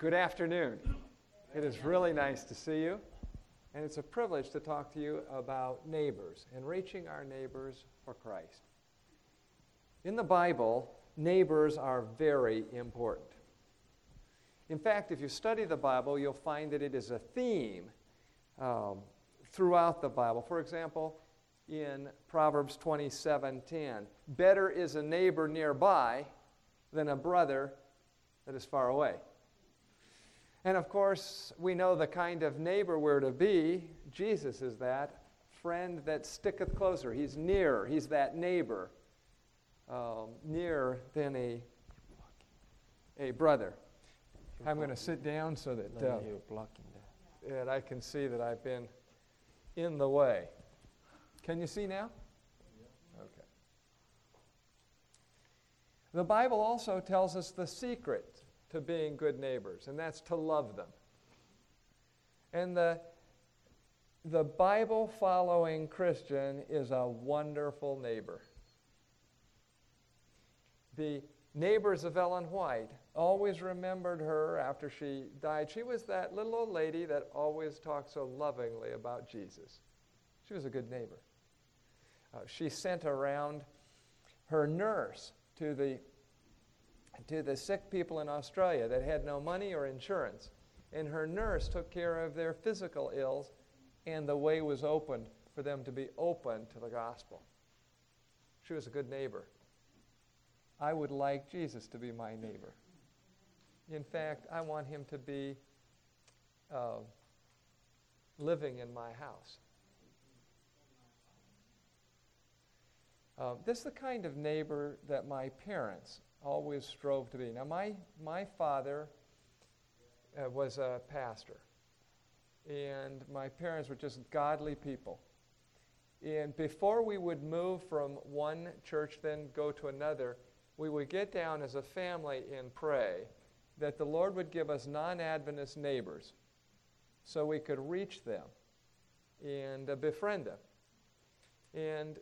Good afternoon. It is really nice to see you, and it's a privilege to talk to you about neighbors and reaching our neighbors for Christ. In the Bible, neighbors are very important. In fact, if you study the Bible, you'll find that it is a theme um, throughout the Bible. For example, in Proverbs 27:10, better is a neighbor nearby than a brother that is far away. And of course, we know the kind of neighbor we're to be. Jesus is that friend that sticketh closer. He's near. He's that neighbor, um, nearer than a, a brother. I'm going to sit down so that, uh, that I can see that I've been in the way. Can you see now? Okay. The Bible also tells us the secret to being good neighbors, and that's to love them. And the, the Bible following Christian is a wonderful neighbor. The neighbors of Ellen White always remembered her after she died. She was that little old lady that always talked so lovingly about Jesus. She was a good neighbor. Uh, she sent around her nurse to the, to the sick people in Australia that had no money or insurance. And her nurse took care of their physical ills, and the way was opened for them to be open to the gospel. She was a good neighbor. I would like Jesus to be my neighbor. In fact, I want him to be uh, living in my house. Uh, this is the kind of neighbor that my parents always strove to be. Now, my, my father uh, was a pastor, and my parents were just godly people. And before we would move from one church, then go to another, we would get down as a family and pray that the Lord would give us non Adventist neighbors so we could reach them and uh, befriend them. And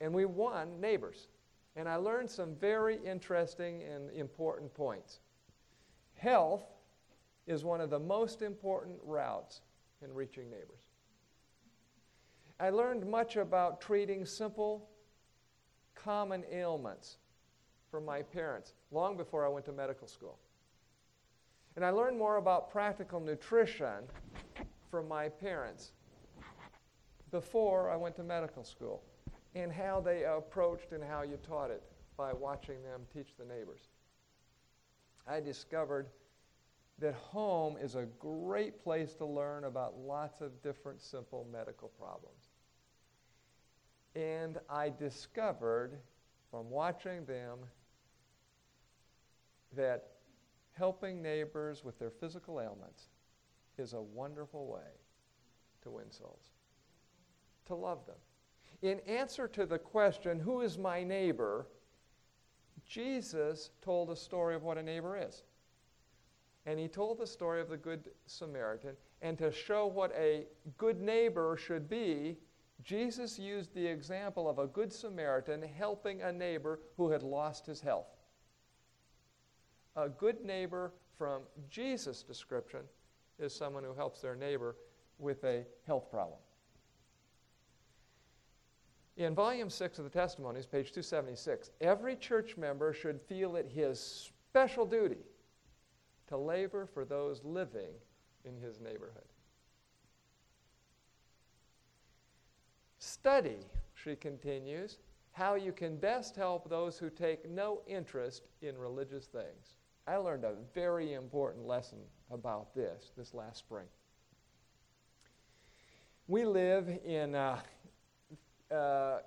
and we won neighbors. And I learned some very interesting and important points. Health is one of the most important routes in reaching neighbors. I learned much about treating simple, common ailments from my parents long before I went to medical school. And I learned more about practical nutrition from my parents before I went to medical school and how they approached and how you taught it by watching them teach the neighbors. I discovered that home is a great place to learn about lots of different simple medical problems. And I discovered from watching them that helping neighbors with their physical ailments is a wonderful way to win souls, to love them in answer to the question, Who is my neighbor? Jesus told a story of what a neighbor is. And he told the story of the Good Samaritan. And to show what a good neighbor should be, Jesus used the example of a Good Samaritan helping a neighbor who had lost his health. A good neighbor from Jesus' description is someone who helps their neighbor with a health problem. In volume 6 of the Testimonies, page 276, every church member should feel it his special duty to labor for those living in his neighborhood. Study, she continues, how you can best help those who take no interest in religious things. I learned a very important lesson about this this last spring. We live in, uh, uh,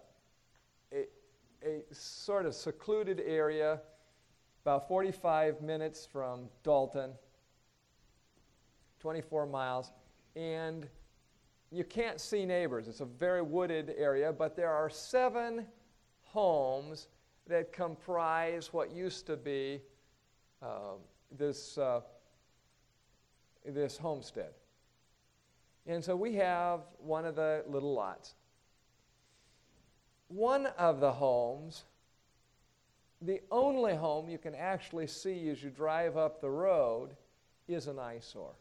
a, a sort of secluded area, about 45 minutes from Dalton, 24 miles, and you can't see neighbors. It's a very wooded area, but there are seven homes that comprise what used to be uh, this, uh, this homestead. And so we have one of the little lots one of the homes, the only home you can actually see as you drive up the road, is an eyesore.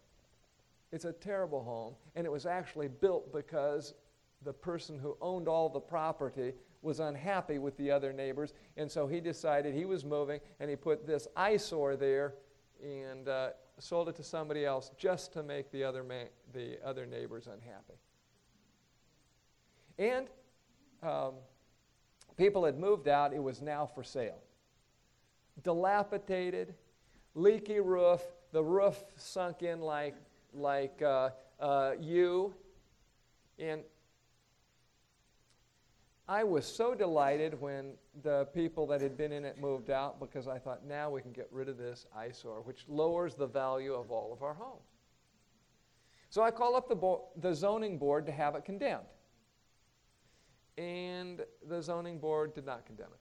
It's a terrible home, and it was actually built because the person who owned all the property was unhappy with the other neighbors, and so he decided he was moving, and he put this eyesore there and uh, sold it to somebody else just to make the other, the other neighbors unhappy. And um, people had moved out, it was now for sale. Dilapidated, leaky roof, the roof sunk in like, like uh, uh, you. And I was so delighted when the people that had been in it moved out because I thought now we can get rid of this eyesore, which lowers the value of all of our homes. So I called up the, bo- the zoning board to have it condemned. And the zoning board did not condemn it.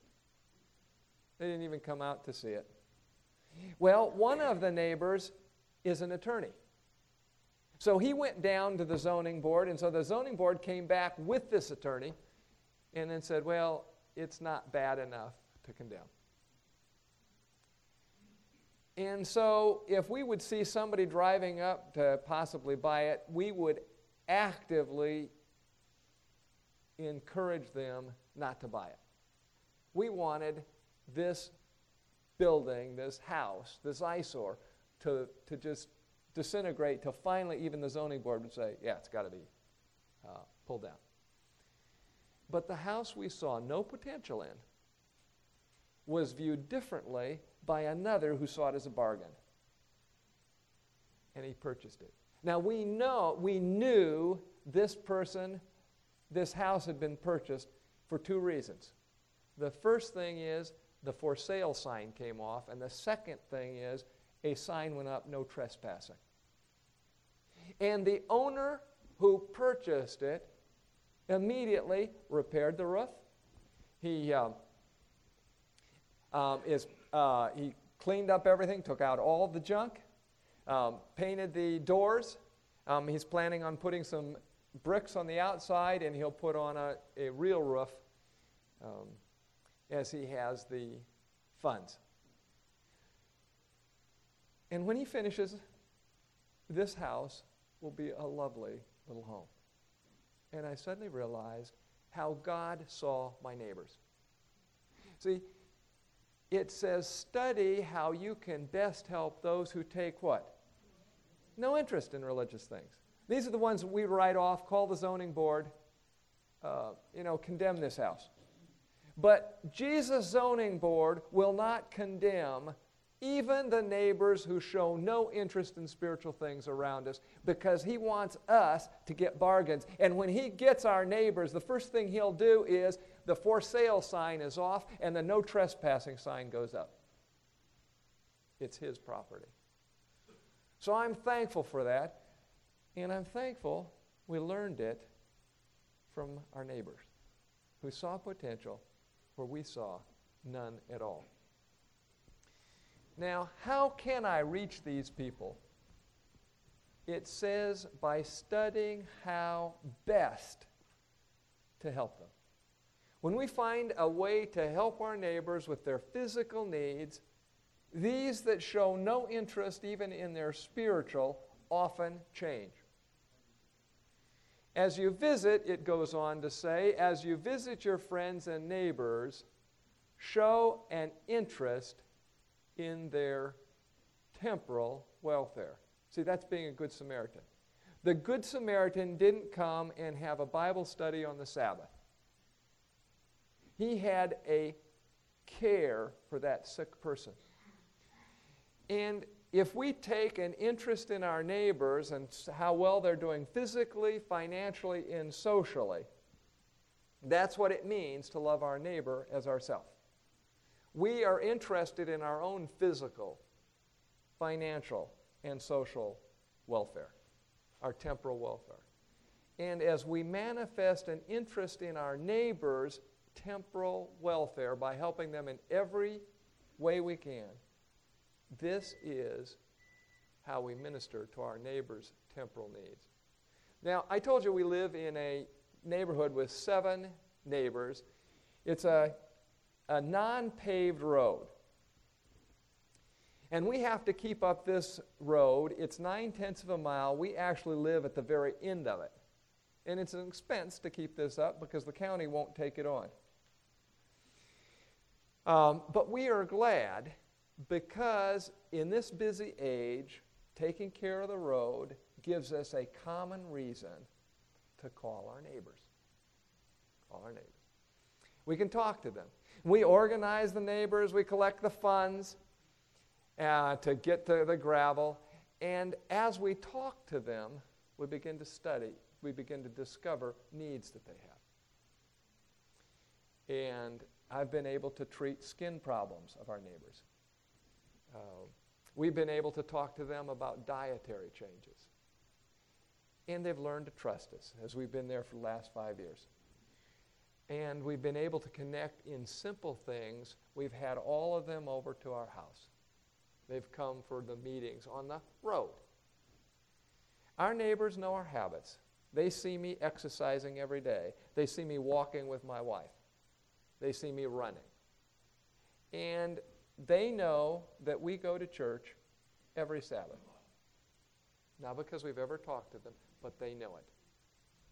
They didn't even come out to see it. Well, one of the neighbors is an attorney. So he went down to the zoning board, and so the zoning board came back with this attorney and then said, well, it's not bad enough to condemn. And so, if we would see somebody driving up to possibly buy it, we would actively encourage them not to buy it. We wanted this building, this house, this eyesore, to, to just disintegrate till finally even the zoning board would say, yeah, it's got to be uh, pulled down. But the house we saw no potential in was viewed differently by another who saw it as a bargain. And he purchased it. Now we know, we knew this person, this house had been purchased for two reasons. The first thing is the for sale sign came off, and the second thing is a sign went up no trespassing. And the owner who purchased it immediately repaired the roof. He, uh, um, is, uh, he cleaned up everything, took out all the junk, um, painted the doors. Um, he's planning on putting some bricks on the outside, and he'll put on a, a real roof um, as he has the funds. And when he finishes, this house will be a lovely little home and I suddenly realized how God saw my neighbors. See, it says, study how you can best help those who take what? No interest in religious things. These are the ones we write off, call the zoning board, uh, you know, condemn this house. But Jesus' zoning board will not condemn even the neighbors who show no interest in spiritual things around us, because he wants us to get bargains. And when he gets our neighbors, the first thing he'll do is the for sale sign is off and the no trespassing sign goes up. It's his property. So I'm thankful for that, and I'm thankful we learned it from our neighbors who saw potential where we saw none at all. Now, how can I reach these people? It says by studying how best to help them. When we find a way to help our neighbors with their physical needs, these that show no interest even in their spiritual often change. As you visit, it goes on to say, as you visit your friends and neighbors, show an interest in their temporal welfare. See, that's being a Good Samaritan. The Good Samaritan didn't come and have a Bible study on the Sabbath, he had a care for that sick person. And if we take an interest in our neighbors and how well they're doing physically, financially, and socially, that's what it means to love our neighbor as ourselves. We are interested in our own physical, financial, and social welfare, our temporal welfare. And as we manifest an interest in our neighbor's temporal welfare by helping them in every way we can, this is how we minister to our neighbor's temporal needs. Now, I told you we live in a neighborhood with seven neighbors. It's a a non paved road. And we have to keep up this road. It's nine tenths of a mile. We actually live at the very end of it. And it's an expense to keep this up because the county won't take it on. Um, but we are glad because in this busy age, taking care of the road gives us a common reason to call our neighbors. Call our neighbors. We can talk to them. We organize the neighbors, we collect the funds uh, to get to the gravel. And as we talk to them, we begin to study, we begin to discover needs that they have. And I've been able to treat skin problems of our neighbors. Uh, we've been able to talk to them about dietary changes. And they've learned to trust us as we've been there for the last five years. And we've been able to connect in simple things. We've had all of them over to our house. They've come for the meetings on the road. Our neighbors know our habits. They see me exercising every day. They see me walking with my wife. They see me running. And they know that we go to church every Sabbath. Not because we've ever talked to them, but they know it.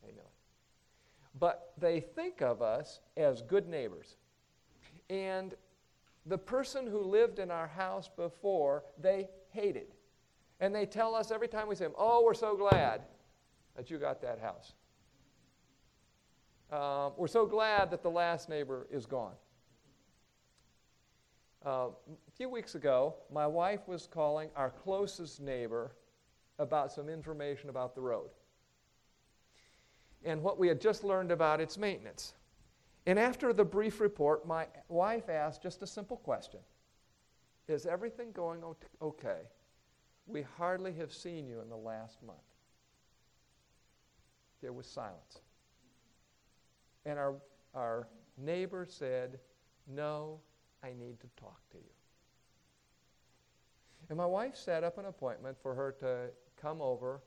They know it. But they think of us as good neighbors. And the person who lived in our house before, they hated. And they tell us every time we see them, oh, we're so glad that you got that house. Uh, we're so glad that the last neighbor is gone. Uh, a few weeks ago, my wife was calling our closest neighbor about some information about the road and what we had just learned about its maintenance. And after the brief report, my wife asked just a simple question Is everything going okay? We hardly have seen you in the last month. There was silence. And our, our neighbor said, No, I need to talk to you. And my wife set up an appointment for her to come over.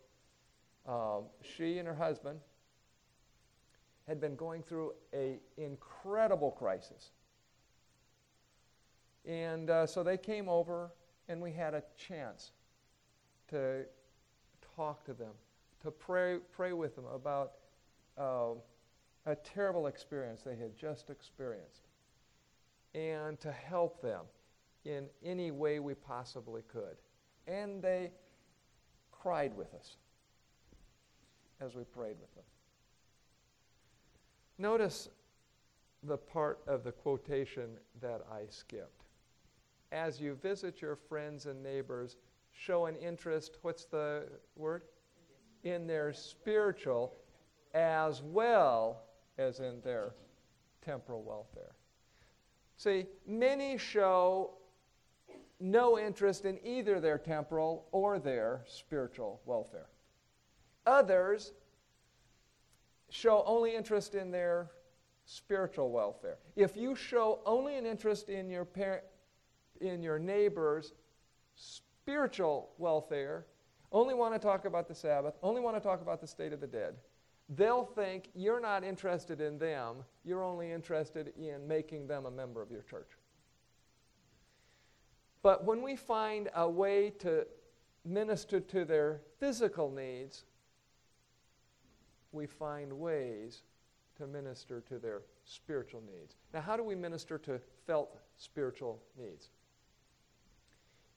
Um, she and her husband had been going through an incredible crisis. And uh, so they came over, and we had a chance to talk to them, to pray, pray with them about uh, a terrible experience they had just experienced, and to help them in any way we possibly could. And they cried with us as we prayed with them. Notice the part of the quotation that I skipped. As you visit your friends and neighbors, show an interest, what's the word? In their spiritual as well as in their temporal welfare. See, many show no interest in either their temporal or their spiritual welfare. Others show only interest in their spiritual welfare. If you show only an interest in your parent, in your neighbor's spiritual welfare, only want to talk about the Sabbath, only want to talk about the state of the dead, they'll think you're not interested in them, you're only interested in making them a member of your church. But when we find a way to minister to their physical needs, we find ways to minister to their spiritual needs. Now, how do we minister to felt spiritual needs?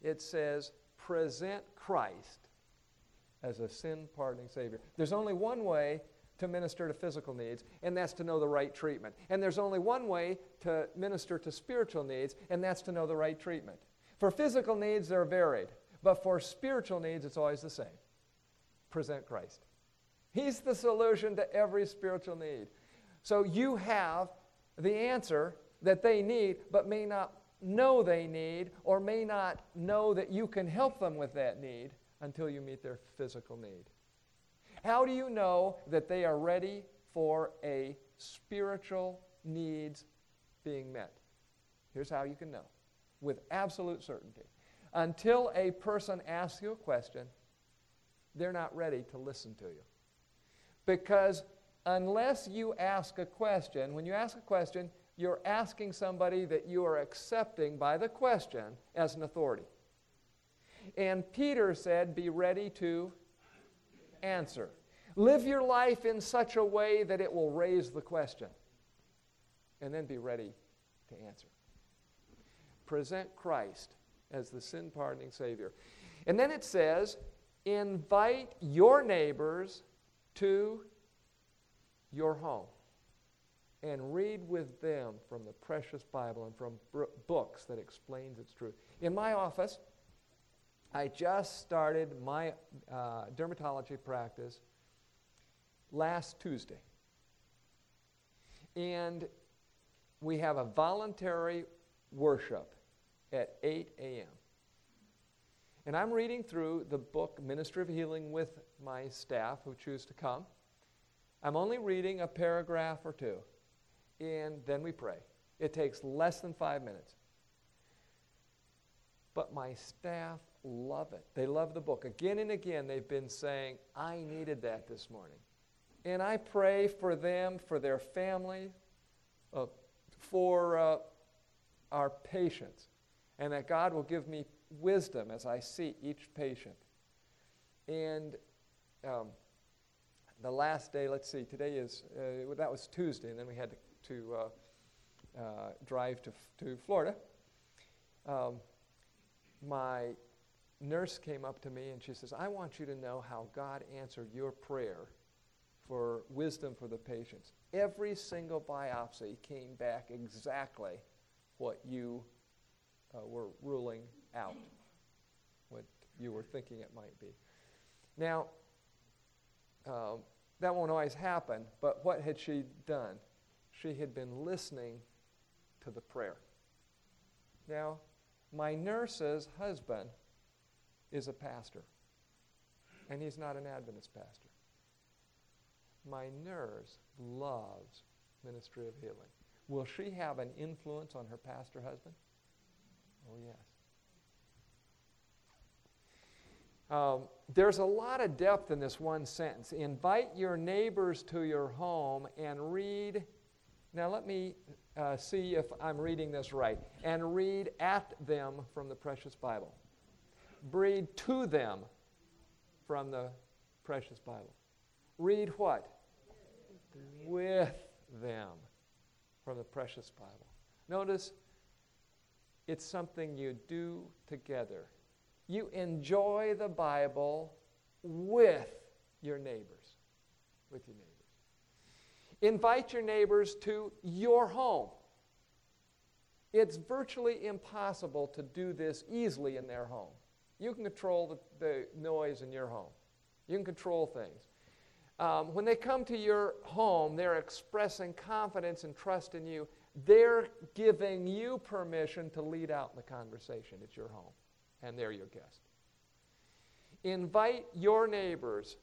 It says, present Christ as a sin pardoning Savior. There's only one way to minister to physical needs, and that's to know the right treatment. And there's only one way to minister to spiritual needs, and that's to know the right treatment. For physical needs, they're varied, but for spiritual needs, it's always the same. Present Christ. He's the solution to every spiritual need. So you have the answer that they need, but may not know they need, or may not know that you can help them with that need until you meet their physical need. How do you know that they are ready for a spiritual needs being met? Here's how you can know with absolute certainty. Until a person asks you a question, they're not ready to listen to you. Because unless you ask a question, when you ask a question, you're asking somebody that you are accepting by the question as an authority. And Peter said, Be ready to answer. Live your life in such a way that it will raise the question. And then be ready to answer. Present Christ as the sin pardoning Savior. And then it says, invite your neighbors to your home and read with them from the precious Bible and from books that explains its truth. In my office, I just started my uh, dermatology practice last Tuesday. And we have a voluntary worship at 8 a.m. And I'm reading through the book Ministry of Healing with my staff who choose to come. I'm only reading a paragraph or two, and then we pray. It takes less than five minutes. But my staff love it. They love the book. Again and again, they've been saying, I needed that this morning. And I pray for them, for their family, uh, for uh, our patients, and that God will give me wisdom as I see each patient. And um, the last day, let's see, today is, uh, that was Tuesday, and then we had to, to uh, uh, drive to, to Florida. Um, my nurse came up to me and she says, I want you to know how God answered your prayer for wisdom for the patients. Every single biopsy came back exactly what you uh, were ruling out, what you were thinking it might be. Now, um, that won't always happen, but what had she done? She had been listening to the prayer. Now, my nurse's husband is a pastor, and he's not an Adventist pastor. My nurse loves ministry of healing. Will she have an influence on her pastor husband? Oh, yes. Um, there's a lot of depth in this one sentence. Invite your neighbors to your home and read. Now, let me uh, see if I'm reading this right. And read at them from the precious Bible. Read to them from the precious Bible. Read what? With them from the precious Bible. Notice it's something you do together. You enjoy the Bible with your neighbors. With your neighbors. Invite your neighbors to your home. It's virtually impossible to do this easily in their home. You can control the, the noise in your home, you can control things. Um, when they come to your home, they're expressing confidence and trust in you. They're giving you permission to lead out the conversation. It's your home, and they're your guest. Invite your neighbors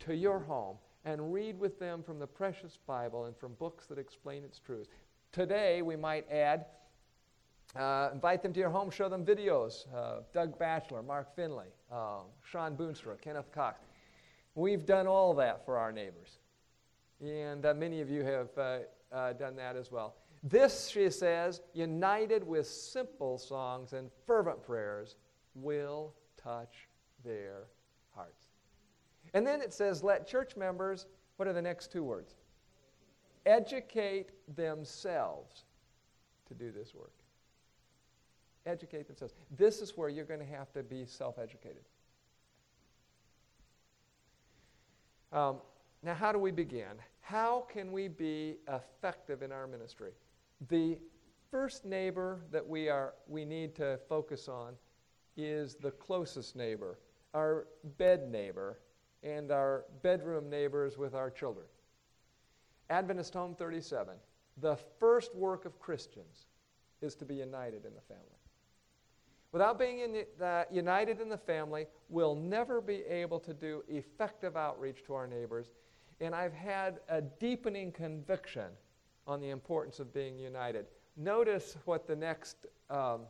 to your home and read with them from the precious Bible and from books that explain its truths. Today, we might add uh, invite them to your home, show them videos. Uh, Doug Batchelor, Mark Finley, uh, Shawn Boonstra, Kenneth Cox. We've done all that for our neighbors. And uh, many of you have uh, uh, done that as well. This, she says, united with simple songs and fervent prayers, will touch their hearts. And then it says, let church members, what are the next two words? Educate themselves to do this work educate themselves. This is where you're going to have to be self educated. Um, now, how do we begin? How can we be effective in our ministry? The first neighbor that we, are, we need to focus on is the closest neighbor, our bed neighbor, and our bedroom neighbors with our children. Adventist Home 37. The first work of Christians is to be united in the family without being in the, united in the family, we'll never be able to do effective outreach to our neighbors. And I've had a deepening conviction on the importance of being united. Notice what the next um,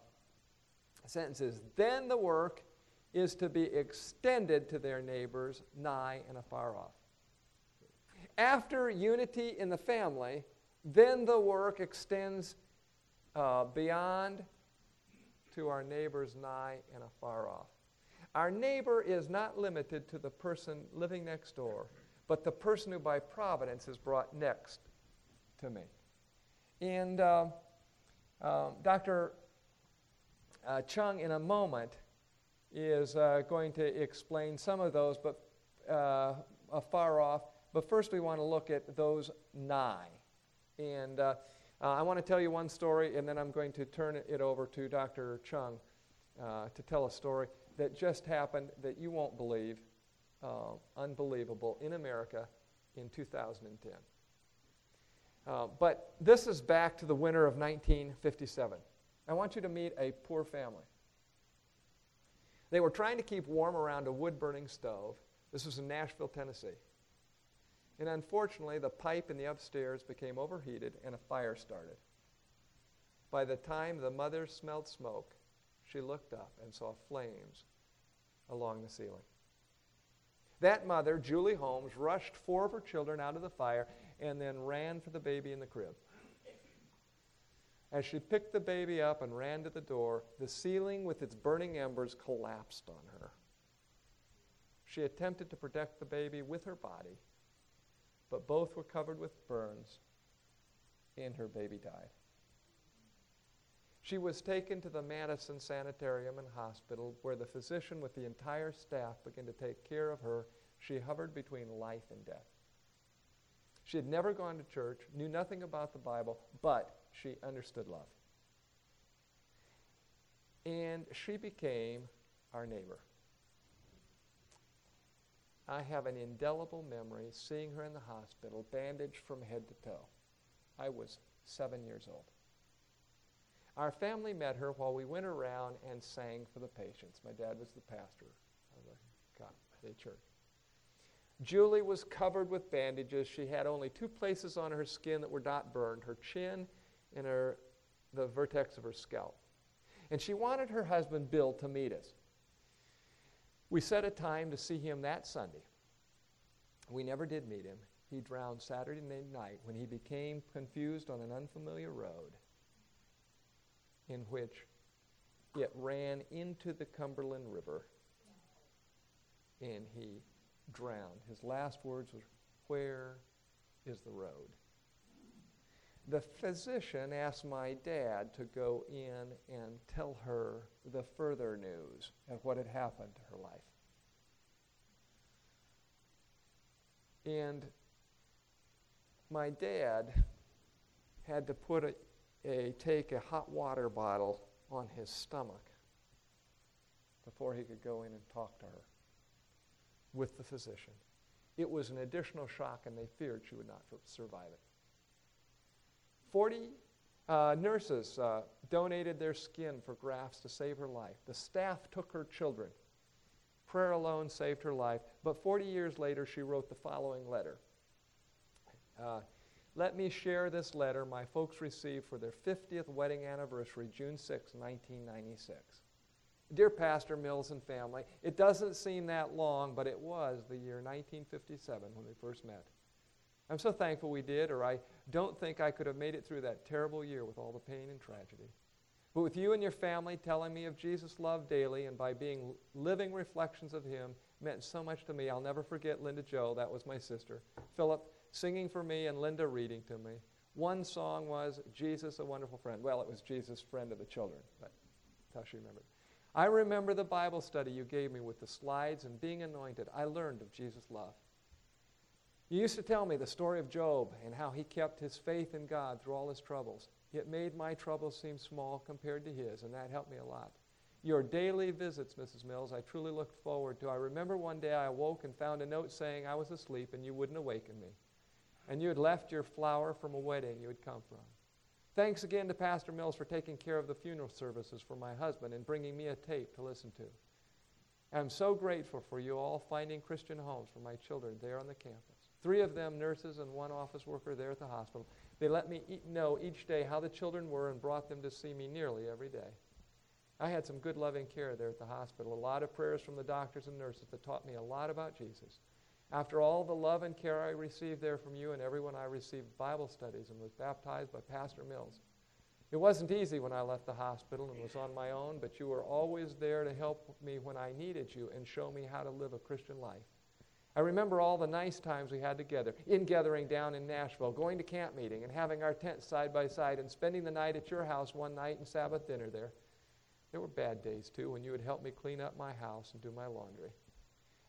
sentence is. Then the work is to be extended to their neighbors nigh and afar off. After unity in the family, then the work extends uh, beyond to our neighbors nigh and afar off. Our neighbor is not limited to the person living next door, but the person who by providence is brought next to me. And uh, uh, Dr. Uh, Chung, in a moment, is uh, going to explain some of those, but uh, far off. But first, we want to look at those nigh. And uh, I want to tell you one story, and then I'm going to turn it over to Dr. Chung to tell a story that just happened that you won't believe, unbelievable, in America in 2010. Uh, but this is back to the winter of 1957. I want you to meet a poor family. They were trying to keep warm around a wood burning stove. This was in Nashville, Tennessee. And unfortunately, the pipe in the upstairs became overheated and a fire started. By the time the mother smelled smoke, she looked up and saw flames along the ceiling. That mother, Julie Holmes, rushed four of her children out of the fire and then ran for the baby in the crib. As she picked the baby up and ran to the door, the ceiling with its burning embers collapsed on her. She attempted to protect the baby with her body, but both were covered with burns, and her baby died. She was taken to the Madison Sanitarium and Hospital, where the physician with the entire staff began to take care of her. She hovered between life and death. She had never gone to church, knew nothing about the Bible, but she understood love. And she became our neighbor. I have an indelible memory seeing her in the hospital, bandaged from head to toe. I was seven years old. Our family met her while we went around and sang for the patients. My dad was the pastor of the, the church. Julie was covered with bandages. She had only two places on her skin that were not burned her chin and her, the vertex of her scalp. And she wanted her husband, Bill, to meet us. We set a time to see him that Sunday. We never did meet him. He drowned Saturday night when he became confused on an unfamiliar road in which it ran into the Cumberland River and he drowned. His last words were, Where is the road? The physician asked my dad to go in and tell her the further news of what had happened to her life. And my dad had to put a, a take a hot water bottle on his stomach before he could go in and talk to her with the physician. It was an additional shock, and they feared she would not survive it. 40 uh, nurses uh, donated their skin for grafts to save her life. The staff took her children. Prayer alone saved her life. But 40 years later, she wrote the following letter. Uh, let me share this letter my folks received for their 50th wedding anniversary, June 6, 1996. Dear Pastor Mills and family, it doesn't seem that long, but it was the year 1957 when we first met. I'm so thankful we did, or I don't think I could have made it through that terrible year with all the pain and tragedy. But with you and your family telling me of Jesus' love daily and by being living reflections of Him meant so much to me. I'll never forget Linda Joe, that was my sister. Philip singing for me and Linda reading to me. One song was Jesus, a Wonderful Friend. Well, it was Jesus, friend of the children, but that's how she remembered. I remember the Bible study you gave me with the slides and being anointed. I learned of Jesus' love. You used to tell me the story of Job and how he kept his faith in God through all his troubles. It made my troubles seem small compared to his, and that helped me a lot. Your daily visits, Mrs. Mills, I truly looked forward to. I remember one day I awoke and found a note saying I was asleep and you wouldn't awaken me. And you had left your flower from a wedding you had come from. Thanks again to Pastor Mills for taking care of the funeral services for my husband and bringing me a tape to listen to. I'm so grateful for you all finding Christian homes for my children there on the campus. Three of them nurses and one office worker there at the hospital. They let me eat, know each day how the children were and brought them to see me nearly every day. I had some good loving care there at the hospital, a lot of prayers from the doctors and nurses that taught me a lot about Jesus. After all the love and care I received there from you and everyone, I received Bible studies and was baptized by Pastor Mills. It wasn't easy when I left the hospital and was on my own, but you were always there to help me when I needed you and show me how to live a Christian life. I remember all the nice times we had together, in gathering down in Nashville, going to camp meeting and having our tents side by side and spending the night at your house one night and Sabbath dinner there. There were bad days too when you would help me clean up my house and do my laundry.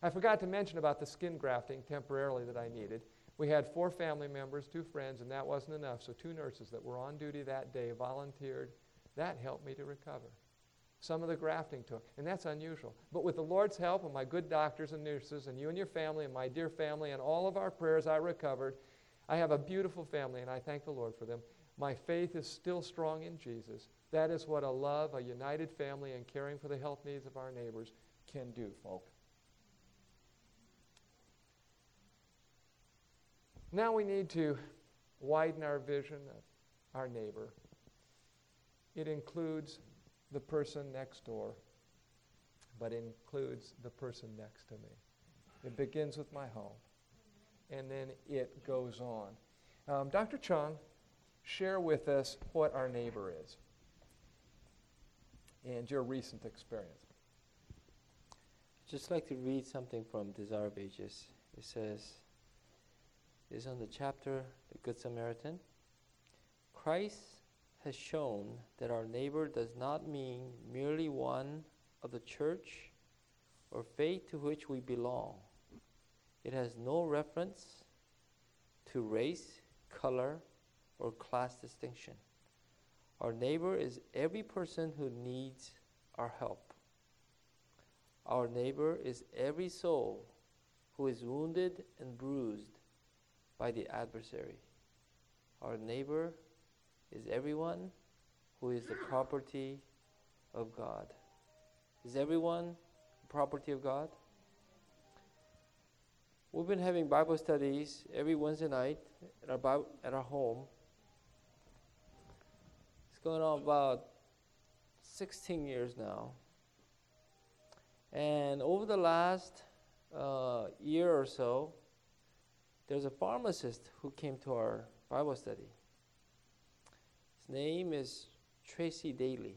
I forgot to mention about the skin grafting temporarily that I needed. We had four family members, two friends, and that wasn't enough, so two nurses that were on duty that day volunteered. That helped me to recover. Some of the grafting took, and that's unusual. But with the Lord's help and my good doctors and nurses, and you and your family, and my dear family, and all of our prayers, I recovered. I have a beautiful family, and I thank the Lord for them. My faith is still strong in Jesus. That is what a love, a united family, and caring for the health needs of our neighbors can do, folk. Now we need to widen our vision of our neighbor. It includes the person next door, but includes the person next to me. It begins with my home, and then it goes on. Um, Dr. Chung, share with us what our neighbor is and your recent experience. Just like to read something from Desire of Ages. It says, is on the chapter, The Good Samaritan. Christ has shown that our neighbor does not mean merely one of the church or faith to which we belong. It has no reference to race, color, or class distinction. Our neighbor is every person who needs our help. Our neighbor is every soul who is wounded and bruised by the adversary. Our neighbor is everyone who is the property of God. Is everyone property of God? We've been having Bible studies every Wednesday night at our, Bible, at our home. It's going on about 16 years now. And over the last uh, year or so, there's a pharmacist who came to our Bible study. Name is Tracy Daly.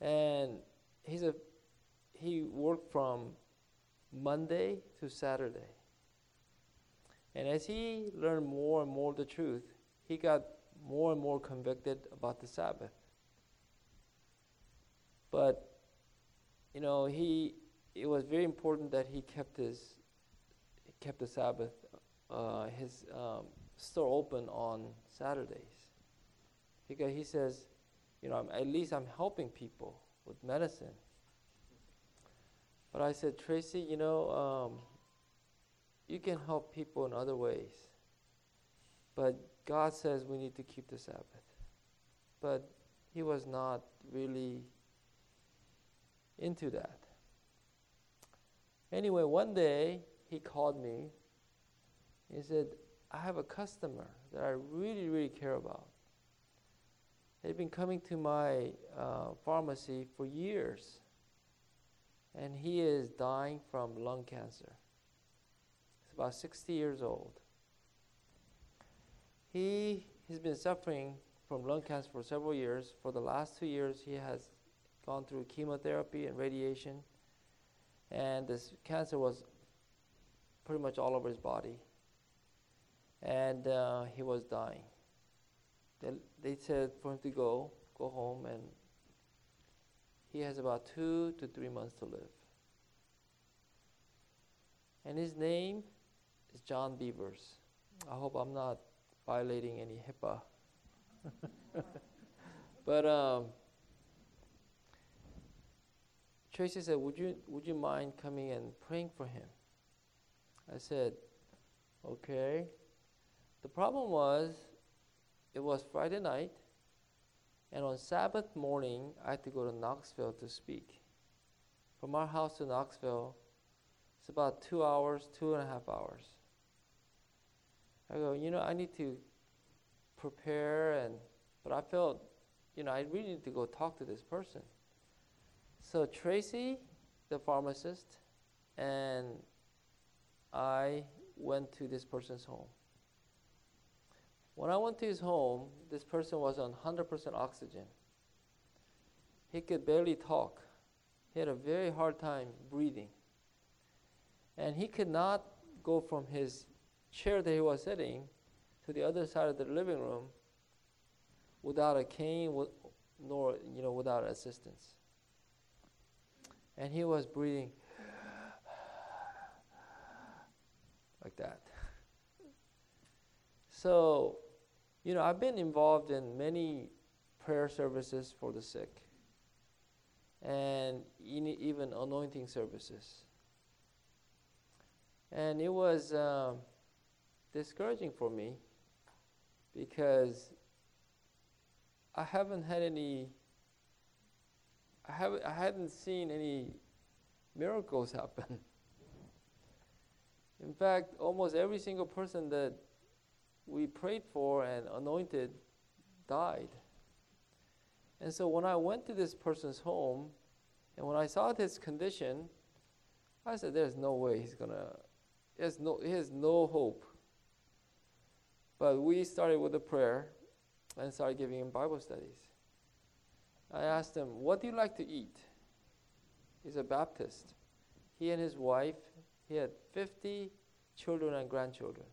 And he's a he worked from Monday to Saturday. And as he learned more and more the truth, he got more and more convicted about the Sabbath. But you know, he it was very important that he kept his kept the Sabbath uh, his um, store open on Saturdays because he says, you know, at least I'm helping people with medicine. But I said, Tracy, you know, um, you can help people in other ways. But God says we need to keep the Sabbath. But he was not really into that. Anyway, one day he called me. He said, I have a customer that I really, really care about. They've been coming to my uh, pharmacy for years, and he is dying from lung cancer. He's about 60 years old. He has been suffering from lung cancer for several years. For the last two years, he has gone through chemotherapy and radiation, and this cancer was pretty much all over his body, and uh, he was dying they, they said for him to go, go home, and he has about two to three months to live. And his name is John Beavers. I hope I'm not violating any HIPAA. but um, Tracy said, would you, would you mind coming and praying for him? I said, okay. The problem was it was Friday night, and on Sabbath morning, I had to go to Knoxville to speak. From our house to Knoxville, it's about two hours, two and a half hours. I go, you know, I need to prepare, and but I felt, you know, I really need to go talk to this person. So Tracy, the pharmacist, and I went to this person's home. When I went to his home, this person was on 100% oxygen. He could barely talk. He had a very hard time breathing. And he could not go from his chair that he was sitting to the other side of the living room without a cane, nor you know, without assistance. And he was breathing like that. So, you know, I've been involved in many prayer services for the sick and even anointing services. And it was um, discouraging for me because I haven't had any, I, haven't, I hadn't seen any miracles happen. In fact, almost every single person that we prayed for and anointed died. And so when I went to this person's home and when I saw this condition, I said, There's no way he's gonna he has no he has no hope. But we started with a prayer and started giving him Bible studies. I asked him, What do you like to eat? He's a Baptist. He and his wife, he had 50 children and grandchildren.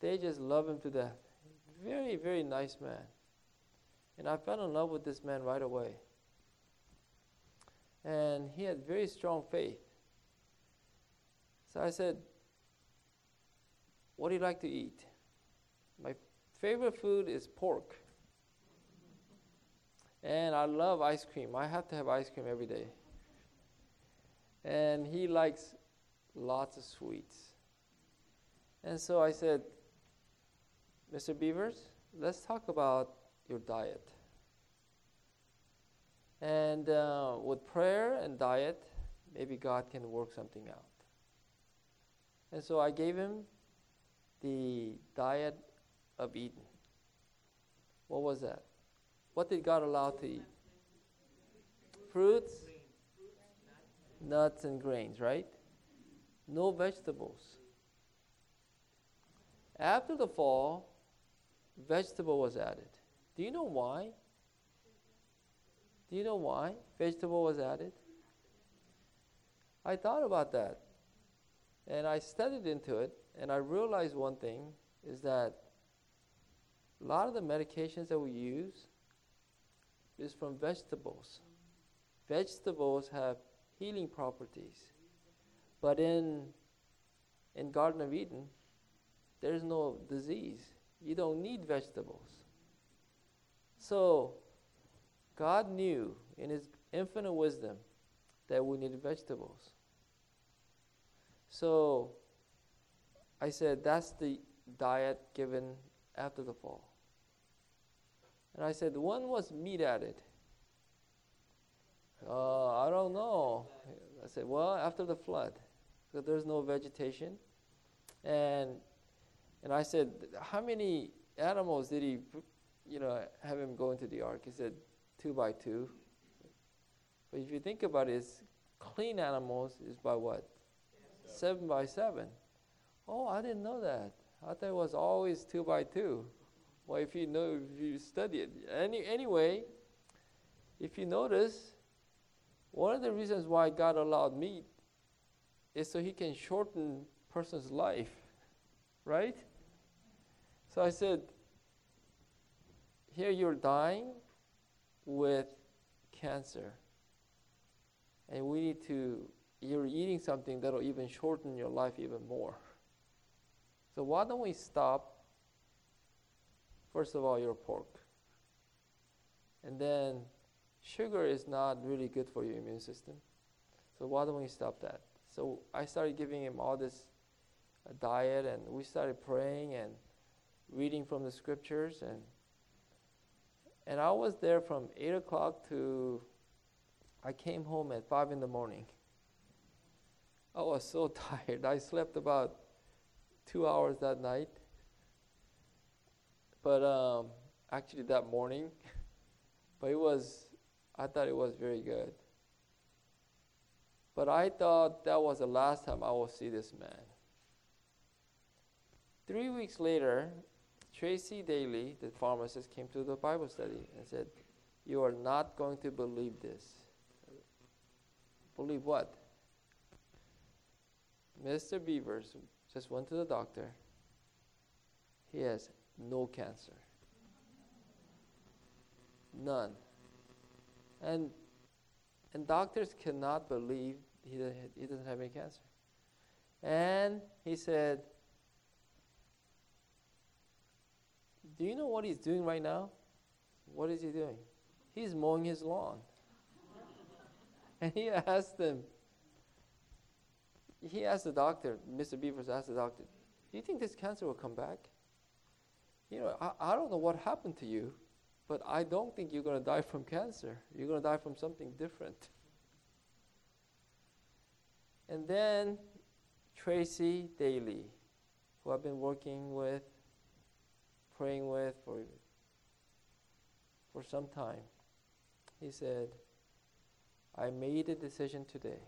They just love him to death. Very, very nice man. And I fell in love with this man right away. And he had very strong faith. So I said, What do you like to eat? My favorite food is pork. And I love ice cream. I have to have ice cream every day. And he likes lots of sweets. And so I said, Mr. Beavers, let's talk about your diet. And uh, with prayer and diet, maybe God can work something out. And so I gave him the diet of Eden. What was that? What did God allow to eat? Fruits, nuts, and grains, right? No vegetables. After the fall, vegetable was added. Do you know why? Do you know why vegetable was added? I thought about that. And I studied into it, and I realized one thing is that a lot of the medications that we use is from vegetables. Vegetables have healing properties. But in in Garden of Eden, there's no disease. You don't need vegetables. So God knew in his infinite wisdom that we needed vegetables. So I said, that's the diet given after the fall. And I said, when was meat added? Uh, I don't know. I said, well, after the flood, because there's no vegetation. And, and I said, how many animals did he, you know, have him go into the ark? He said, two by two. But if you think about it, clean animals is by what? seven by seven. Oh, I didn't know that. I thought it was always two by two. Well, if you know, if you study it, any anyway, if you notice, one of the reasons why God allowed meat is so He can shorten person's life, right? So I said, here you're dying with cancer, and we need to you're eating something that'll even shorten your life even more. So why don't we stop, first of all, your pork? And then sugar is not really good for your immune system. So why don't we stop that? So I started giving him all this uh, diet, and we started praying and reading from the scriptures, and and I was there from eight o'clock to I came home at five in the morning. I was so tired. I slept about two hours that night. But um, actually, that morning, but it was, I thought it was very good. But I thought that was the last time I will see this man. Three weeks later, Tracy Daly, the pharmacist, came to the Bible study and said, You are not going to believe this. Believe what? Mr. Beavers just went to the doctor. He has no cancer. None. And, and doctors cannot believe he, he doesn't have any cancer. And he said, Do you know what he's doing right now? What is he doing? He's mowing his lawn. and he asked them, he asked the doctor, Mr. Beavers asked the doctor, Do you think this cancer will come back? You know, I, I don't know what happened to you, but I don't think you're going to die from cancer. You're going to die from something different. And then Tracy Daly, who I've been working with, praying with for, for some time, he said, I made a decision today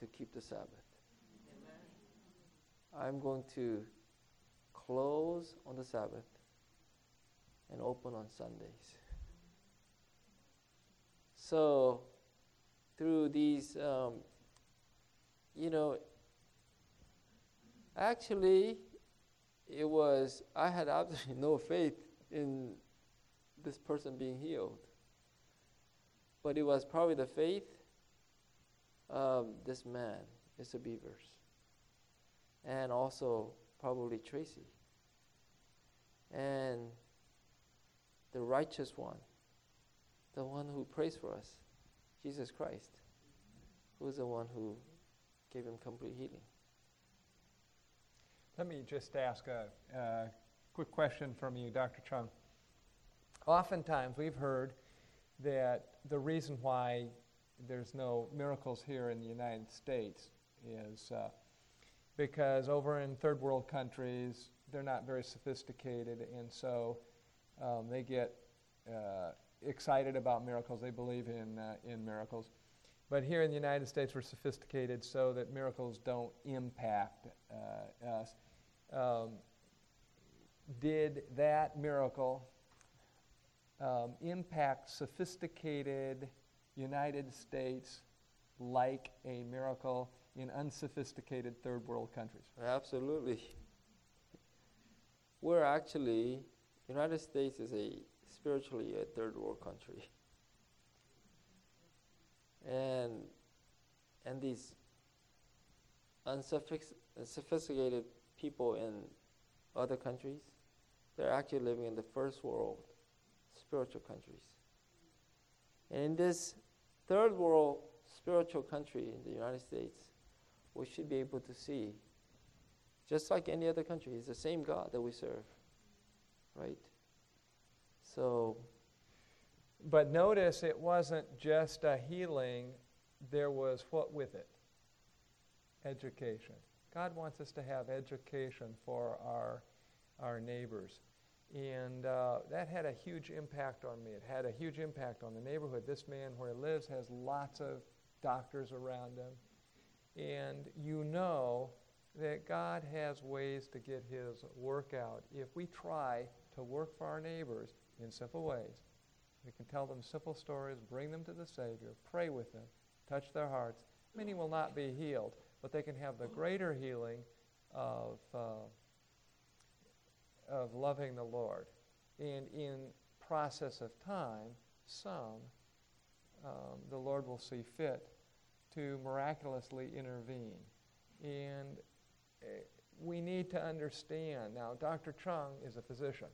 to keep the Sabbath. Amen. I'm going to close on the Sabbath and open on Sundays. So, through these, um, you know, actually, it was, I had absolutely no faith in this person being healed. But it was probably the faith of this man, Mr. Beavers, and also probably Tracy, and the righteous one, the one who prays for us, Jesus Christ, who is the one who gave him complete healing. Let me just ask a, a quick question from you, Dr. Chung. Oftentimes, we've heard that the reason why there's no miracles here in the United States is uh, because over in third world countries, they're not very sophisticated, and so um, they get uh, excited about miracles. They believe in, uh, in miracles. But here in the United States, we're sophisticated so that miracles don't impact uh, us. Um, did that miracle um, impact sophisticated United States like a miracle in unsophisticated third world countries? Absolutely. We're actually, United States is a spiritually a third world country. And, and these unsophisticated people in other countries, they're actually living in the first world spiritual countries. And in this third world spiritual country in the United States, we should be able to see, just like any other country, it's the same God that we serve, right? So. But notice it wasn't just a healing, there was what with it? Education. God wants us to have education for our, our neighbors. And uh, that had a huge impact on me. It had a huge impact on the neighborhood. This man, where he lives, has lots of doctors around him. And you know that God has ways to get his work out. If we try to work for our neighbors in simple ways, we can tell them simple stories, bring them to the Savior, pray with them, touch their hearts. Many will not be healed, but they can have the greater healing of. Uh, of loving the Lord. And in process of time, some, um, the Lord will see fit to miraculously intervene. And uh, we need to understand now, Dr. Chung is a physician,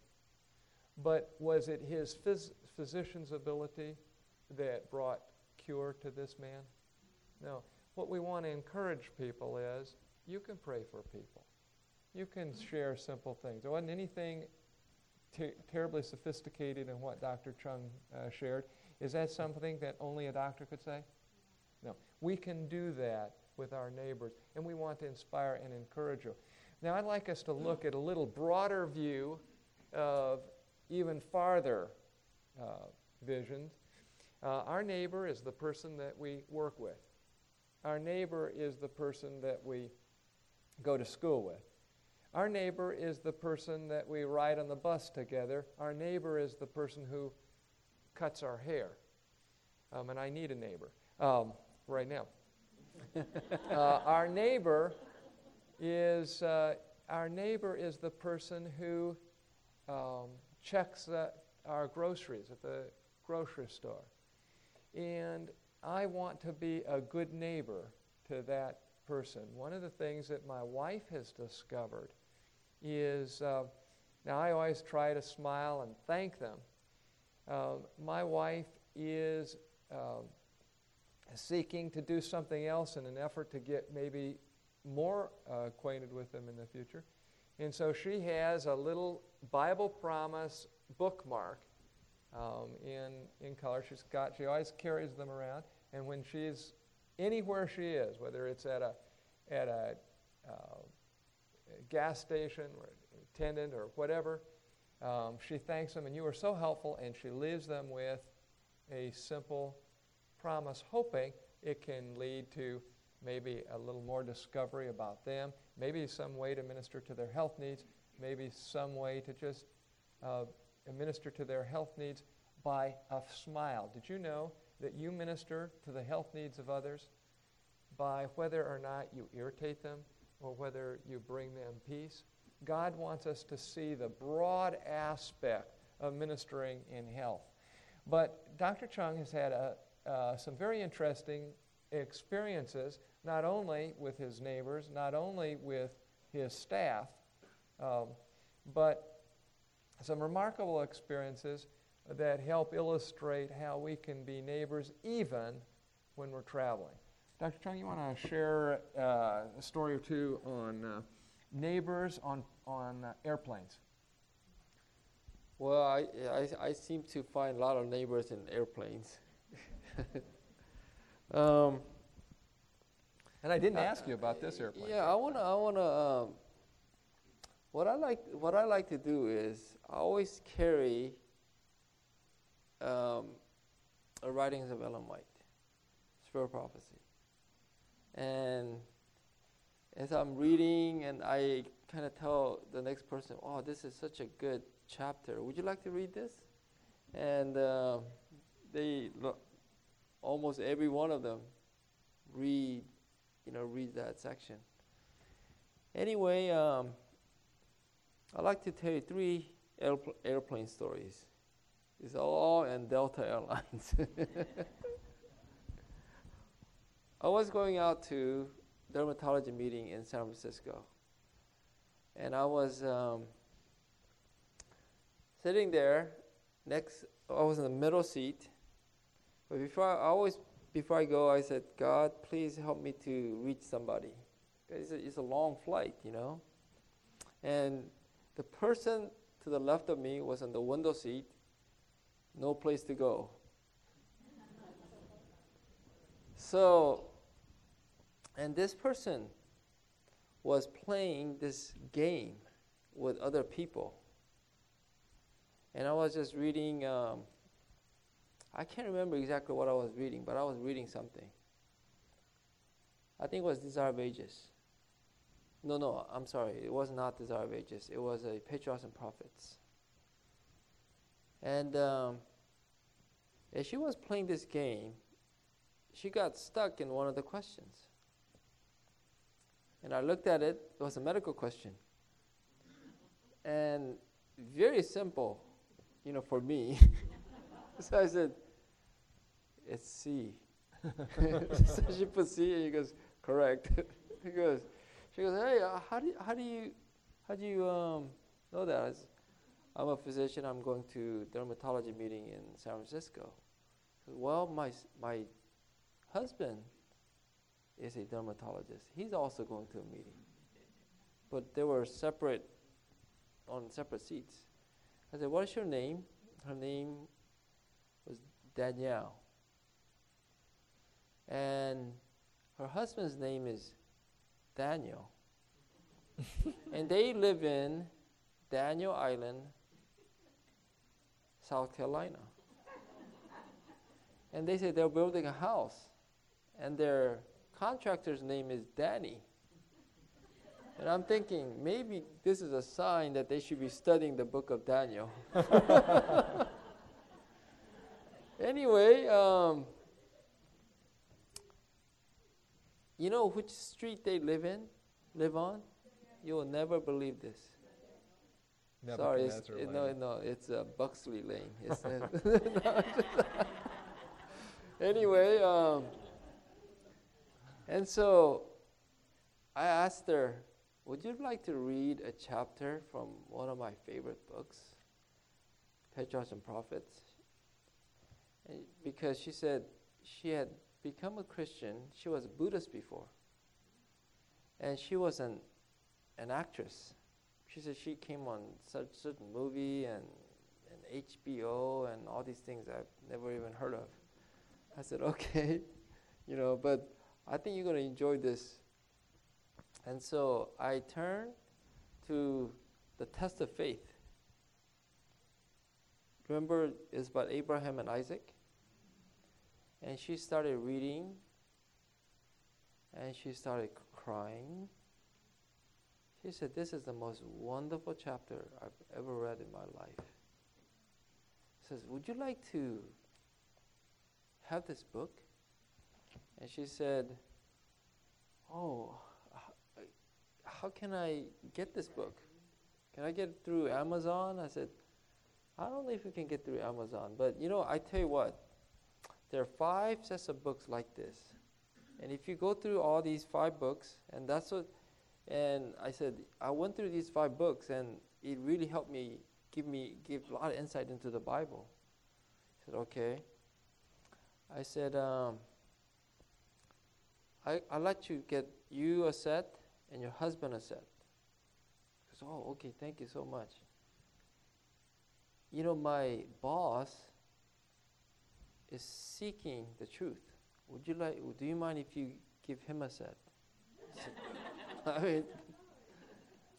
but was it his phys- physician's ability that brought cure to this man? No. What we want to encourage people is you can pray for people you can share simple things. There wasn't anything ter- terribly sophisticated in what Dr. Chung uh, shared. Is that something that only a doctor could say? No. We can do that with our neighbors, and we want to inspire and encourage you. Now, I'd like us to look at a little broader view of even farther uh, visions. Uh, our neighbor is the person that we work with. Our neighbor is the person that we go to school with. Our neighbor is the person that we ride on the bus together. Our neighbor is the person who cuts our hair. Um, and I need a neighbor um, right now. uh, our neighbor is uh, our neighbor is the person who um, checks our groceries at the grocery store. And I want to be a good neighbor to that person. One of the things that my wife has discovered is uh, now I always try to smile and thank them. Uh, my wife is uh, seeking to do something else in an effort to get maybe more uh, acquainted with them in the future. And so she has a little Bible promise bookmark um, in, in color. She's got, she always carries them around. And when she's anywhere she is, whether it's at a, at a, uh, gas station or attendant or whatever, um, she thanks them. And you are so helpful. And she leaves them with a simple promise, hoping it can lead to maybe a little more discovery about them, maybe some way to minister to their health needs, maybe some way to just uh, minister to their health needs by a smile. Did you know that you minister to the health needs of others by whether or not you irritate them or whether you bring them peace? God wants us to see the broad aspect of ministering in health. But Dr. Chung has had a, uh, some very interesting experiences, not only with his neighbors, not only with his staff, um, but some remarkable experiences that help illustrate how we can be neighbors even when we're traveling. Dr. Chung, you want to share uh, a story or two on uh, neighbors on, on uh, airplanes? Well, I, I, I, seem to find a lot of neighbors in airplanes. um, and I didn't ask you about this airplane. Yeah, I wanna, I wanna. Um, what I like, what I like to do is I always carry um, a writings of Ellen White, Spirit of Prophecy, and as I'm reading, and I kind of tell the next person, "Oh, this is such a good chapter. Would you like to read this?" And uh, they almost every one of them read, you know, read that section. Anyway, um, I'd like to tell you three airpl- airplane stories. It's all in Delta Airlines. I was going out to dermatology meeting in San Francisco, and I was um, sitting there next. I was in the middle seat, but before I, always before I go, I said, God, please help me to reach somebody. It's a, it's a long flight, you know. And the person to the left of me was on the window seat, no place to go. so, and this person was playing this game with other people. And I was just reading um, I can't remember exactly what I was reading, but I was reading something. I think it was Desire of Ages. No, no, I'm sorry. It was not Desire of Ages. It was a Patriarchs and Prophets. And um, as she was playing this game, she got stuck in one of the questions. And I looked at it, it was a medical question. And very simple, you know, for me. so I said, it's C. so she put C and he goes, correct. he goes, she goes, hey, uh, how do you, how do you, how do you um, know that? I said, I'm a physician. I'm going to dermatology meeting in San Francisco. Said, well, my my husband is a dermatologist. He's also going to a meeting, but they were separate on separate seats. I said, "What is your name?" Her name Danielle. And her husband's name is Daniel. and they live in Daniel Island, South Carolina. And they say they're building a house, and their contractor's name is Danny. And I'm thinking, maybe this is a sign that they should be studying the book of Daniel. anyway, um, you know which street they live in, live on? You will never believe this. Sorry, it's, it, no, no, it's uh, Buxley Lane. It's, anyway, um, and so I asked her, would you like to read a chapter from one of my favorite books, Patriarchs and Prophets? Because she said she had become a Christian, she was a Buddhist before. And she was an, an actress. She said she came on such certain movie and, and HBO and all these things I've never even heard of. I said, okay, you know, but I think you're going to enjoy this and so I turned to the test of faith. Remember, it's about Abraham and Isaac? And she started reading, and she started crying. She said, This is the most wonderful chapter I've ever read in my life. Says, Would you like to have this book? And she said, Oh, how can I get this book? Can I get it through Amazon? I said, I don't know if you can get through Amazon, but you know, I tell you what, there are five sets of books like this. And if you go through all these five books, and that's what, and I said, I went through these five books, and it really helped me give me give a lot of insight into the Bible. I said, okay. I said, um, I I'd like to get you a set and your husband a set. He goes, oh, okay, thank you so much. You know, my boss is seeking the truth. Would you like? Do you mind if you give him a set? I mean,